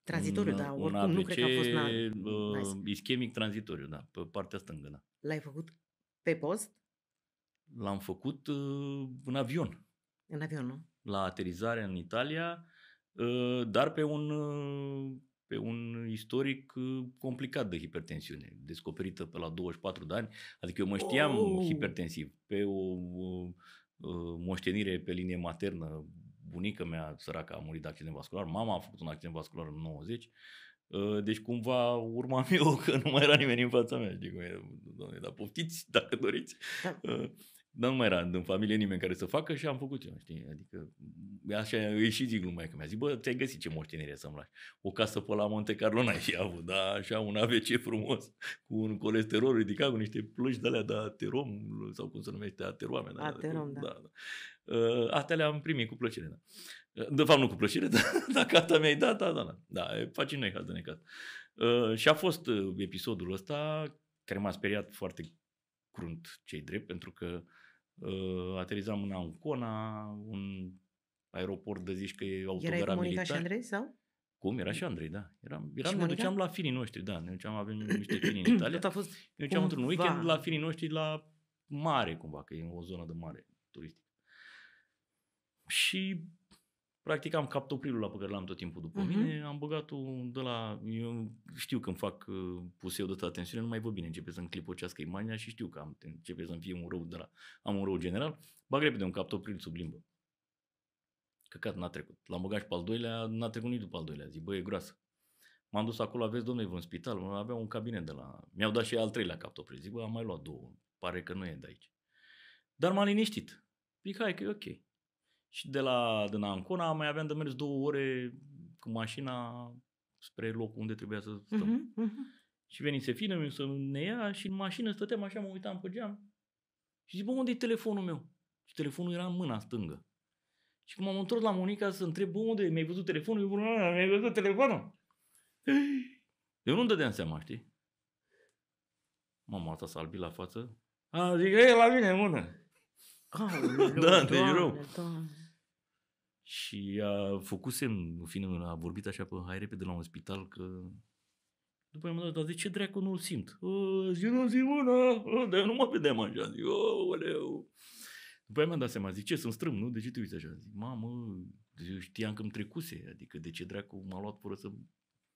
Speaker 1: Tranzitoriu,
Speaker 2: un,
Speaker 1: da. Oricum, un APC, nu cred că a fost... Na,
Speaker 2: uh, ischemic tranzitoriu, da, pe partea stângă, da.
Speaker 1: L-ai făcut pe post?
Speaker 2: L-am făcut uh, în avion.
Speaker 1: În avion, nu?
Speaker 2: La aterizare în Italia, uh, dar pe un uh, pe un istoric uh, complicat de hipertensiune, descoperită pe la 24 de ani. Adică eu mă știam oh. hipertensiv pe o, o, o moștenire pe linie maternă. Bunica mea, săracă, a murit de accident vascular. Mama a făcut un accident vascular în 90. Uh, deci cumva urma eu că nu mai era nimeni în fața mea. Știi cum e, doamne, dar poftiți dacă doriți. Da. Uh, dar nu mai era în familie nimeni care să facă și am făcut eu, știi? Adică așa îi și zic lumea că mi-a zis, bă, ți-ai găsit ce moștenire să-mi lași. O casă pe la Monte Carlo n-ai fi avut, da, așa un AVC frumos, cu un colesterol ridicat, cu niște plăci de alea de aterom, sau cum se numește, ateroame.
Speaker 1: Da, aterom, da. da.
Speaker 2: da. Uh, astea le-am primit cu plăcere, da. Uh, de fapt, nu cu plăcere, dar dacă asta mi-ai dat, da, da, da. Da, facem noi haz de necat. Uh, și a fost uh, episodul ăsta care m-a speriat foarte crunt cei drept, pentru că uh, aterizam în Ancona, un aeroport de zici că e autogara
Speaker 1: Erai cu Monica și Andrei sau?
Speaker 2: Cum? Era și Andrei, da. Eram, eram ne duceam la finii noștri, da. Ne duceam, avem niște fini în Italia.
Speaker 1: Tot a fost
Speaker 2: ne duceam într-un weekend la finii noștri la mare, cumva, că e o zonă de mare turistică. Și practic am captoprilul la pe care l-am tot timpul după uh-huh. mine, am băgat-o de la, eu știu când fac uh, puseu de atâta tensiune, nu mai văd bine, începe să-mi clipocească imaginea și știu că am, începe să-mi fie un rău de la, am un rău general, bag repede un captopril sub limbă. Căcat n-a trecut. L-am băgat și pe al doilea, n-a trecut nici după al doilea. Zic, bă, e groasă. M-am dus acolo, aveți, domnule, vreun spital, avea un cabinet de la... Mi-au dat și al treilea captopril. Zic, bă, am mai luat două. Pare că nu e de aici. Dar m-a liniștit. Zic, hai că e ok. Și de la din Ancona mai aveam de mers două ore cu mașina spre locul unde trebuia să stăm. Uh-huh, uh-huh. Și venise fină să ne ia și în mașină stăteam așa, mă uitam pe geam. Și zic, bă, unde e telefonul meu? Și telefonul era în mâna stângă. Și când m-am întors la Monica să întreb, bă, unde mi-ai văzut telefonul? Eu zic, mi-ai văzut telefonul? Eu nu-mi dădeam seama, știi? Mama asta s-a albit la față. A, zic, e la mine în mână.
Speaker 1: Oh, da,
Speaker 2: deci rău. Și a făcut semn, în fine, a vorbit așa pe hai repede la un spital că... După aia m-a dat, dar de ce dracu nu-l simt? Zi nu zi una, dar nu mă vedeam așa. Zic, oleu. După aia mi-am dat seama, zic, ce, sunt strâm, nu? De ce te uiți așa? Zic, mamă, eu știam că îmi trecuse, adică de ce dracu m-a luat fără să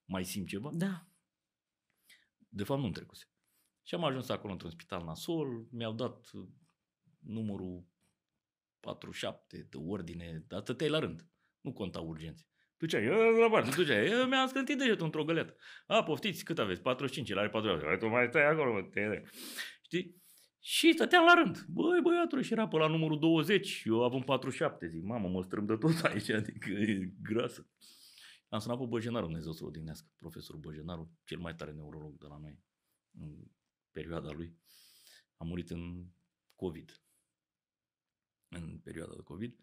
Speaker 2: mai simt ceva?
Speaker 1: Da.
Speaker 2: De fapt, nu-mi trecuse. Și am ajuns acolo într-un spital nasol, mi-au dat numărul 47 de ordine, dar stăteai la rând. Nu conta urgențe. Tu ce ai? La parte, tu ce ai? Eu mi-am scântit degetul într-o găleată. A, poftiți, cât aveți? 45, el are 45. Tu mai stai acolo, mă, te... Știi? Și stăteam la rând. Băi, băiatul, și era pe la numărul 20. Eu avem 47. Zic, mamă, mă strâm de tot aici, adică e grasă. Am sunat pe Băjenaru, Dumnezeu să-l odihnească, profesorul Băjenaru, cel mai tare neurolog de la noi în perioada lui. A murit în COVID în perioada de COVID,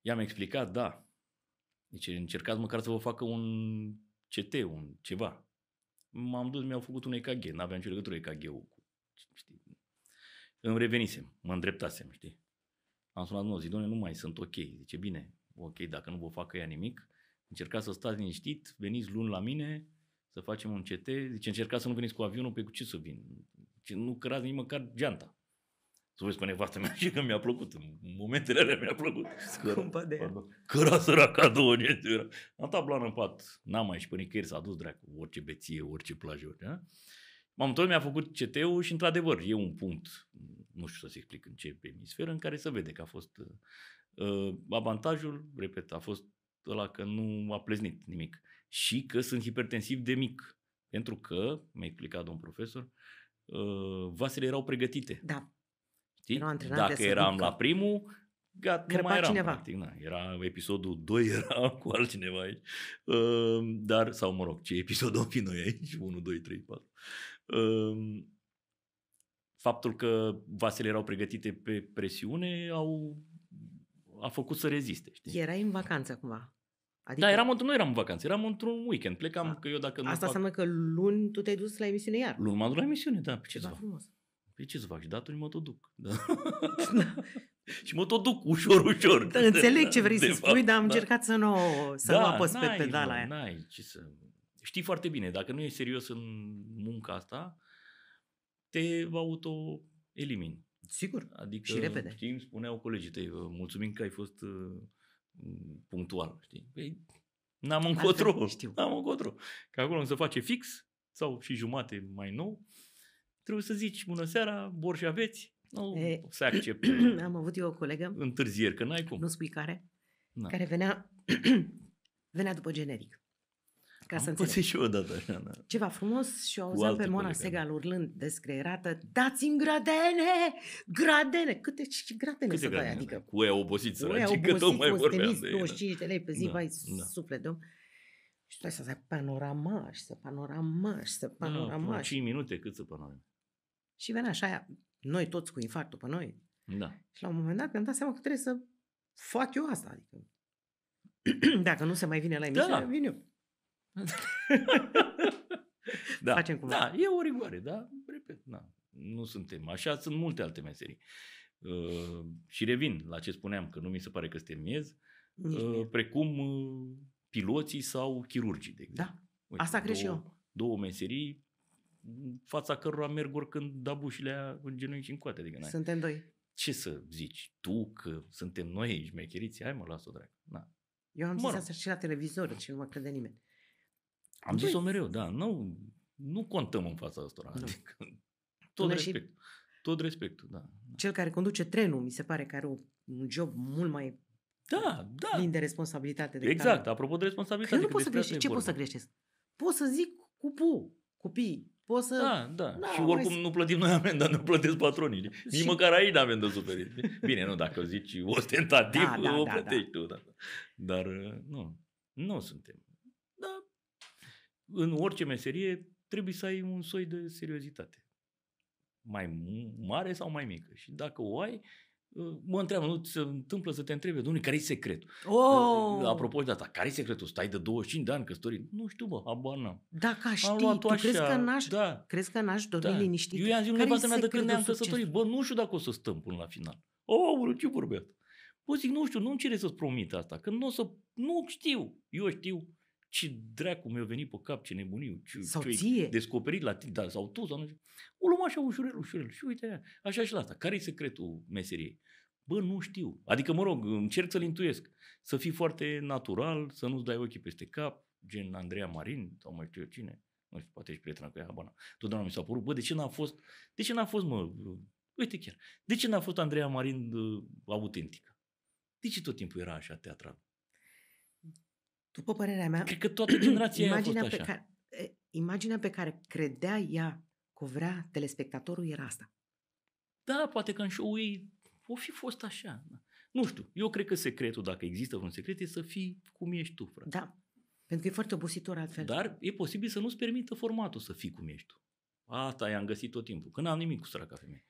Speaker 2: i-am explicat, da, deci încercați măcar să vă facă un CT, un ceva. M-am dus, mi-au făcut un EKG, n-aveam nicio legătură EKG-ul cu, știi. Îmi revenisem, mă îndreptasem, știi. Am sunat, nu, zic, nu mai sunt ok. Zice, bine, ok, dacă nu vă facă ea nimic, încercați să stați liniștit, veniți luni la mine, să facem un CT. Zice, încercați să nu veniți cu avionul, pe cu ce să vin? Zice, nu cărați nici măcar geanta. Să vezi pe nevastă mea și că mi-a plăcut. În momentele alea mi-a plăcut.
Speaker 1: Scumpa de ea.
Speaker 2: Căra săraca două Era. Am tablat în pat. N-am mai și pe nicăieri s-a dus dracu. Orice beție, orice plajă. Orice, M-am tot mi-a făcut CT-ul și într-adevăr e un punct, nu știu să-ți explic în ce emisferă, în care se vede că a fost uh, avantajul, repet, a fost ăla că nu a pleznit nimic și că sunt hipertensiv de mic. Pentru că, mi-a explicat domn profesor, uh, vasele erau pregătite.
Speaker 1: Da.
Speaker 2: Știi? Dacă eram la primul, gata, nu mai eram cineva. practic. Na, era episodul 2 era cu altcineva aici. Uh, dar, sau mă rog, ce episod am fi noi aici? 1, 2, 3, 4. Uh, faptul că vasele erau pregătite pe presiune au, a făcut să reziste. Știi?
Speaker 1: Erai în vacanță cumva.
Speaker 2: Adică... Da, eram într- nu eram în vacanță, eram într-un weekend. Plecam
Speaker 1: A.
Speaker 2: că eu dacă
Speaker 1: nu Asta fac... înseamnă că luni tu te-ai dus la emisiune iar.
Speaker 2: Luni m-am dus la emisiune, da. Ce
Speaker 1: Ceva frumos.
Speaker 2: Păi ce să fac? Și datori mă tot duc. Da. da. și mă tot duc ușor, ușor.
Speaker 1: Da, înțeleg ce vrei să fapt, spui, dar am da. încercat să nu, să da, nu apăs pe pedala aia.
Speaker 2: N-ai, ce să... Știi foarte bine, dacă nu ești serios în munca asta, te auto-elimini.
Speaker 1: Sigur,
Speaker 2: adică,
Speaker 1: și repede.
Speaker 2: Știi, îmi spuneau colegii tăi, mulțumim că ai fost uh, punctual. Știi? Păi, N-am încotro. Știu. N-am încotro. Că acolo se face fix sau și jumate mai nou, trebuie să zici bună seara, borș aveți, nu e, se acceptă.
Speaker 1: Am avut eu o colegă.
Speaker 2: Întârzieri, că n-ai cum.
Speaker 1: Nu spui care? Da. Care venea, venea după generic.
Speaker 2: Ca Am să înțeleg. și eu odată așa, da.
Speaker 1: Ceva frumos și o auzeam pe Mona Segal urlând descreierată, dați-mi gradene, gradene. Câte și gradene Câte să gradene? dai? Adică,
Speaker 2: cu ea obosit săraci, că tot mai vorbeam de
Speaker 1: 25 de lei pe zi, da, vai, da. suflet, domn. Și tu ai să zic panoramaș, să panoramaș, să panoramaș. Da,
Speaker 2: 5 minute cât să panoramaș.
Speaker 1: Și venea așa aia, noi toți cu infarctul pe noi.
Speaker 2: Da.
Speaker 1: Și la un moment dat mi-am dat seama că trebuie să fac eu asta. Adică, dacă nu se mai vine la emisiune, da. vin eu.
Speaker 2: da. Facem cum Da, e o rigoare, da? Repet, da. Nu suntem. Așa sunt multe alte meserii. Uh, și revin la ce spuneam, că nu mi se pare că suntem miez, uh, precum uh, piloții sau chirurgii, de exemplu.
Speaker 1: Da, Uite, asta cred și eu.
Speaker 2: Două meserii fața cărora merg oricând da bușile în genunchi și în coate. Adică,
Speaker 1: Suntem doi.
Speaker 2: Ce să zici? Tu că suntem noi șmecheriți? Hai mă, las-o drag. Na.
Speaker 1: Eu am mă zis asta și la televizor și nu mă crede nimeni.
Speaker 2: Am zis-o mereu, da. Nu, nu contăm în fața asta. Adică, tot respect. Și... Tot respectul, da.
Speaker 1: Cel care conduce trenul, mi se pare că are un job mult mai
Speaker 2: da, da.
Speaker 1: plin de responsabilitate. De
Speaker 2: exact, care... apropo de responsabilitate.
Speaker 1: Că nu poți să greșești. Ce poți să greșești? Pot să zic cu pu, copii. Poți să...
Speaker 2: Da, da. da și oricum mai... nu plătim noi amenda, nu plătesc patronii. Nici și... măcar aici n-avem de suferit. Bine, nu, dacă o zici ostentativ, da, da, o da, plătești da. tu. Da. Dar nu, nu suntem. Da, în orice meserie trebuie să ai un soi de seriozitate. Mai mare sau mai mică. Și dacă o ai, uh, mă întreabă, nu se întâmplă să te întrebe, domnule, care e secretul?
Speaker 1: Oh!
Speaker 2: Uh, apropo de asta, care e secretul? Stai de 25 de ani căsătorit? Nu știu, bă, habar n-am.
Speaker 1: Dacă știi, tu așa, crezi că n-aș, da, crezi că n-aș dormi da. liniștit?
Speaker 2: Eu i-am zis nevastă mea de când ne-am căsătorit, bă, nu știu dacă o să stăm până la final. Oh, ce vorbea? Bă, zic, nu știu, nu-mi cere să-ți promit asta, că nu o să, nu știu, eu știu ce dracu mi-a venit pe cap, ce nebuniu, ce,
Speaker 1: sau
Speaker 2: ce
Speaker 1: ție.
Speaker 2: descoperit la tine, da, sau tu, sau nu știu. O luăm așa ușurel, ușurel. Și uite, așa și la asta. Care e secretul meseriei? Bă, nu știu. Adică, mă rog, încerc să-l intuiesc. Să fii foarte natural, să nu-ți dai ochii peste cap, gen Andreea Marin sau mai știu eu cine. Nu știu, poate ești prietena cu ea, habana. Totdeauna mi s-a părut, bă, de ce n-a fost, de ce n-a fost, mă, uite chiar, de ce n-a fost Andreea Marin uh, autentică? De ce tot timpul era așa teatral?
Speaker 1: După părerea mea,
Speaker 2: cred că toată generația imaginea a fost
Speaker 1: așa. Pe care, imaginea pe care credea ea că o vrea telespectatorul era asta.
Speaker 2: Da, poate că în show ei o fi fost așa. Da. Nu știu, eu cred că secretul, dacă există un secret, e să fii cum ești tu, frate.
Speaker 1: Da, pentru că e foarte obositor altfel.
Speaker 2: Dar e posibil să nu-ți permită formatul să fii cum ești tu. Asta i-am găsit tot timpul, că n-am nimic cu săraca femeie.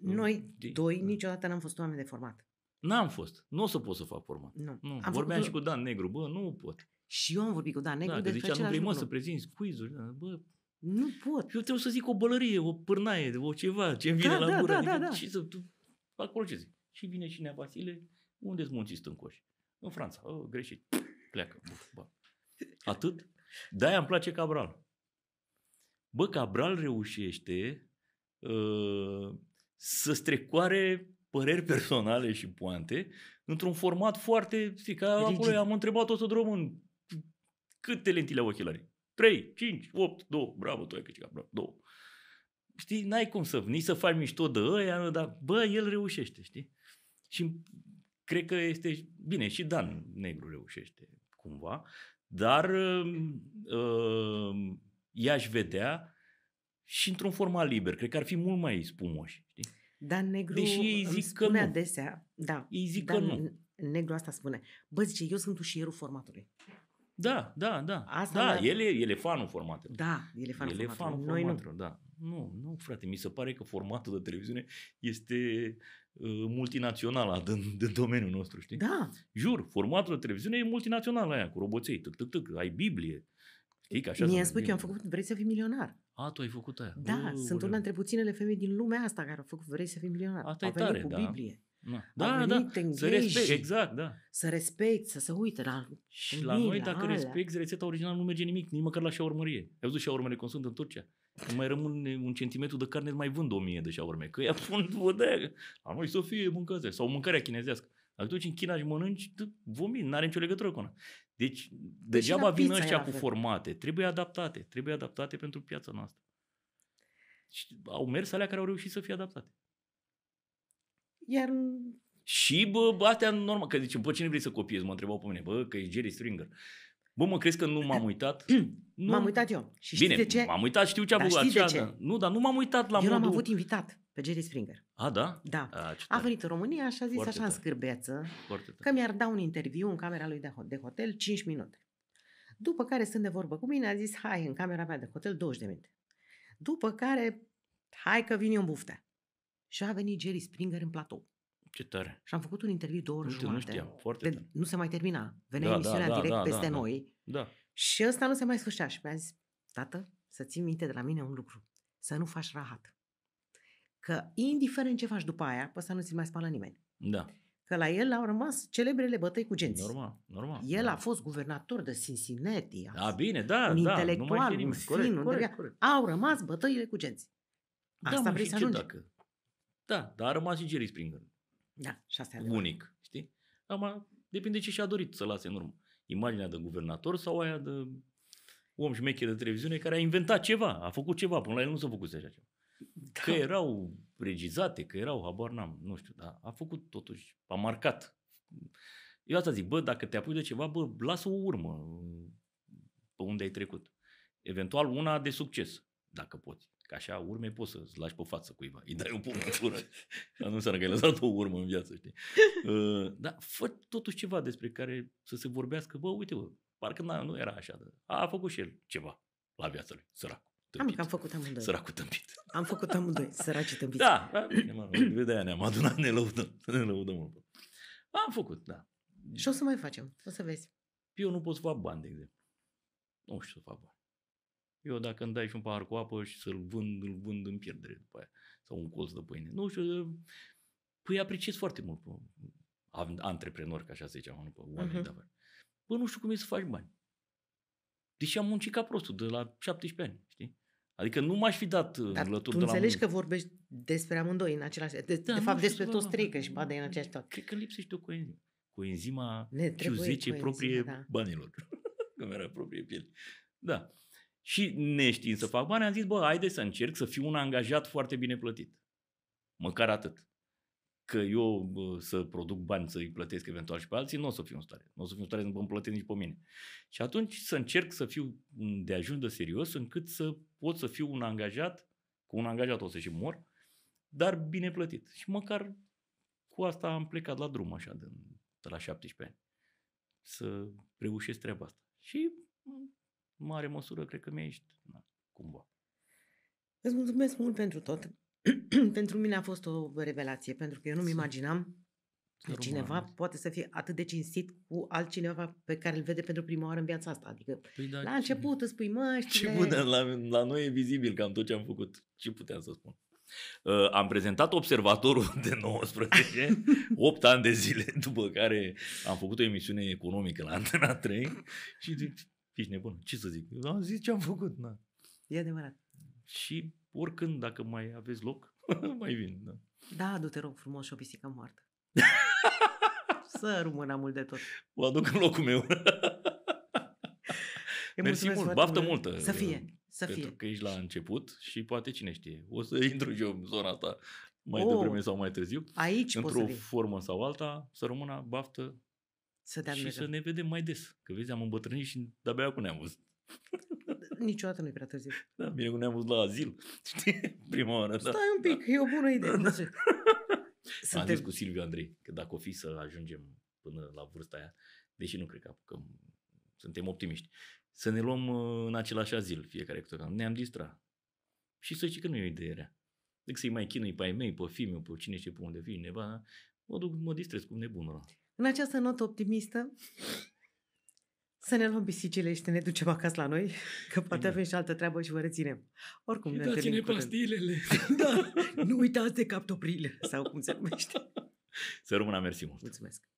Speaker 1: Noi de, doi da. niciodată n-am fost oameni de format.
Speaker 2: N-am fost. Nu o să pot să fac format.
Speaker 1: Nu.
Speaker 2: nu. Am Vorbeam făcut... și cu Dan Negru. Bă, nu pot.
Speaker 1: Și eu am vorbit cu Dan Negru da, despre
Speaker 2: zicea, nu vrei mă să prezinți quiz-uri. Da, bă,
Speaker 1: nu pot.
Speaker 2: Eu trebuie să zic o bălărie, o pârnaie, o ceva, ce vine da, la da, gură. Da, adică, da, da. Și să, tu, acolo ce zic. Și vine și Nea Vasile, unde-ți munții stâncoși? În Franța. Oh, greșit. Pleacă. Buf, bă. Atât. De-aia îmi place Cabral. Bă, Cabral reușește uh, să strecoare păreri personale și poante într-un format foarte, știi, că acolo am întrebat tot să român câte lentile au ochelarii? 3, 5, 8, 2, bravo, tu ai câștigat, bravo, 2. Știi, n-ai cum să, nici să faci mișto de ăia, dar bă, el reușește, știi? Și cred că este, bine, și Dan Negru reușește cumva, dar uh, i-aș vedea și într-un format liber. Cred că ar fi mult mai spumoși. Știi?
Speaker 1: Dan Negru Deși ei zic spune că nu. adesea, da,
Speaker 2: ei zic Dan că nu.
Speaker 1: Negru asta spune. Bă, zice, eu sunt ușierul formatului.
Speaker 2: Da, da, da. Asta da, el e, el e fanul formatului.
Speaker 1: Da, el e fanul
Speaker 2: el formatului. E fanul Noi formatului, nu. da. Nu, nu, frate, mi se pare că formatul de televiziune este uh, multinațional de, de domeniul nostru, știi?
Speaker 1: Da.
Speaker 2: Jur, formatul de televiziune e multinațional aia, cu roboței, tâc, tâc, tâc, ai Biblie. Știi că așa
Speaker 1: Mie spui că eu am făcut Vrei să fii milionar.
Speaker 2: A, tu ai făcut aia.
Speaker 1: Da, uh, sunt una dintre puținele femei din lumea asta care au făcut Vrei să fii milionar.
Speaker 2: Asta e tare, cu da.
Speaker 1: Biblie.
Speaker 2: Da, da, da. să respect, exact, da.
Speaker 1: Să respect, să se uite la
Speaker 2: Și la noi, dacă alea. respecti rețeta originală, nu merge nimic, nici măcar la șaurmărie. Ai văzut șaurmele cum sunt în Turcia? Nu mai rămâne un centimetru de carne, mai vând o mie de șaurme. Că ea pun o de La noi să fie mâncați sau mâncarea chinezească. Dacă duci în China și mănânci, vomit, n-are nicio legătură cu una. Deci, deci degeaba vin ăștia cu formate. Trebuie adaptate. Trebuie adaptate pentru piața noastră. Și au mers alea care au reușit să fie adaptate.
Speaker 1: Iar
Speaker 2: și, bă, astea normal, că zice, bă, cine vrei să copiezi? Mă întrebau pe mine, bă, că e Jerry Stringer. Bă, mă crezi că nu m-am uitat?
Speaker 1: nu. M-am uitat eu. Și
Speaker 2: Bine,
Speaker 1: de ce?
Speaker 2: m-am uitat, știu ce a făcut.
Speaker 1: de ce?
Speaker 2: Nu, dar nu m-am uitat la
Speaker 1: Eu
Speaker 2: modul...
Speaker 1: l-am avut invitat pe Jerry Springer.
Speaker 2: A, da?
Speaker 1: Da. A, a venit în România și a zis Foarte așa tare. în scârbeță că mi-ar da un interviu în camera lui de hotel 5 minute. După care, stând de vorbă cu mine, a zis, hai, în camera mea de hotel 20 de minute. După care, hai că vin eu în buftea. Și a venit Jerry Springer în platou.
Speaker 2: Ce tare.
Speaker 1: Și am făcut un interviu două ori jumate.
Speaker 2: Nu știam, foarte
Speaker 1: de, Nu se mai termina. Venea da, emisiunea da, direct da, peste da, noi.
Speaker 2: Da.
Speaker 1: Și ăsta nu se mai sfârșea. Și mi-a zis, tată, să ții minte de la mine un lucru. Să nu faci rahat. Că indiferent ce faci după aia, pe ăsta nu ți mai spală nimeni.
Speaker 2: Da.
Speaker 1: Că la el au rămas celebrele bătăi cu genți.
Speaker 2: Normal, normal.
Speaker 1: El
Speaker 2: da.
Speaker 1: a fost guvernator de Cincinnati.
Speaker 2: A, bine, da,
Speaker 1: un
Speaker 2: da,
Speaker 1: intelectual, un fin, corect, un corect, corect. Au rămas bătăile cu genți.
Speaker 2: Da, Asta da, vrei să ajungi? Dacă... Da, dar a rămas și Jerry Springer.
Speaker 1: Da, și asta
Speaker 2: e Unic, știi? Acum, depinde ce și-a dorit să lase în urmă. Imaginea de guvernator sau aia de om șmecher de televiziune care a inventat ceva, a făcut ceva, până la el nu s-a făcut așa ceva. Da. Că erau regizate, că erau, habar n-am, nu știu, dar a făcut totuși, a marcat. Eu asta zic, bă, dacă te apuci de ceva, bă, lasă o urmă pe unde ai trecut. Eventual una de succes, dacă poți. Că așa urme poți să-ți lași pe față cuiva. Îi dai o pumnătură. Dar nu înseamnă că ai lăsat o urmă în viață, știi? Uh, dar fă totuși ceva despre care să se vorbească. Bă, uite, bă, parcă nu era așa. De... A, a făcut și el ceva la viața lui, sărac.
Speaker 1: Am că am făcut amândoi.
Speaker 2: Săracul tâmpit.
Speaker 1: Am făcut amândoi, săraci tâmpit.
Speaker 2: Da, da bine, mă, de aia ne-am adunat, ne lăudăm, ne lăudăm mult. Am făcut, da.
Speaker 1: Și o să mai facem, o să vezi.
Speaker 2: Eu nu pot să fac bani, de exemplu. Nu știu să fac bani. Eu dacă îmi dai și un pahar cu apă și să-l vând, îl vând în pierdere după aia. Sau un colț de pâine. Nu știu, păi apreciez foarte mult pe antreprenori, ca așa se ziceam, nu pe oameni uh-huh. de afaceri. Bă, nu știu cum e să faci bani. Deși am muncit ca prostul de la 17 ani, știi? Adică nu m-aș fi dat
Speaker 1: Dar tu de înțelegi la că vorbești despre amândoi în același... De, da, de fapt, despre toți trei, că și badă în aceeași tot.
Speaker 2: Cred că lipsește o coenzimă. Coenzima Q10 proprie da. banilor. Cum era proprie piele. Da și neștiind să fac bani, am zis, bă, haide să încerc să fiu un angajat foarte bine plătit. Măcar atât. Că eu bă, să produc bani, să îi plătesc eventual și pe alții, nu o să fiu în stare. Nu o să fiu în stare să mă plătesc nici pe mine. Și atunci să încerc să fiu de ajuns de serios încât să pot să fiu un angajat, cu un angajat o să și mor, dar bine plătit. Și măcar cu asta am plecat la drum așa de, de la 17 ani. Să reușesc treaba asta. Și în mare măsură, cred că mi-a na, cumva.
Speaker 1: Îți mulțumesc mult pentru tot. pentru mine a fost o revelație, pentru că eu nu-mi imaginam că cineva poate să fie atât de cinstit cu altcineva pe care îl vede pentru prima oară în viața asta. Adică păi da, la început ce... îți spui măștile...
Speaker 2: Ce putem, la, la noi e vizibil cam tot ce am făcut. Ce puteam să spun? Uh, am prezentat observatorul de 19, 8 ani de zile, după care am făcut o emisiune economică la Antena 3 și zic, Ești nebun. Ce să zic? Eu am zis ce am făcut. Na.
Speaker 1: E adevărat.
Speaker 2: Și oricând, dacă mai aveți loc, mai vin. Da,
Speaker 1: da du-te rog frumos și o pisică moartă. să rămână mult de tot.
Speaker 2: O aduc în locul meu. Mersi mult, baftă mult. multă.
Speaker 1: Să fie, să
Speaker 2: pentru
Speaker 1: fie.
Speaker 2: că ești la început și poate cine știe. O să intru și eu în zona asta mai oh, devreme sau mai târziu.
Speaker 1: Aici
Speaker 2: Într-o formă sau alta, să rămână baftă
Speaker 1: să te
Speaker 2: Și să ne vedem mai des. Că vezi, am îmbătrânit și de-abia acum ne-am văzut.
Speaker 1: Niciodată nu-i prea târziu.
Speaker 2: Da, bine că ne-am văzut la azil. Știi? Prima oară. Da.
Speaker 1: Stai un pic, e o bună idee. Da.
Speaker 2: Suntem... Am zis cu Silviu Andrei că dacă o fi să ajungem până la vârsta aia, deși nu cred că apucăm, suntem optimiști, să ne luăm uh, în același azil fiecare câte Ne-am distrat. Și să zici că nu e o idee rea. Decât să-i mai chinui pe ai mei, pe fii pe cine știe pe unde fii, neva, mă duc, mă distrez cu nebunul
Speaker 1: în această notă optimistă, să ne luăm pisicile și să ne ducem acasă la noi, că poate avem și altă treabă și vă reținem. Oricum
Speaker 2: ne Dați-ne pastilele.
Speaker 1: da, nu uitați de captoprile sau cum se numește.
Speaker 2: Să rămână mersi mult.
Speaker 1: Mulțumesc.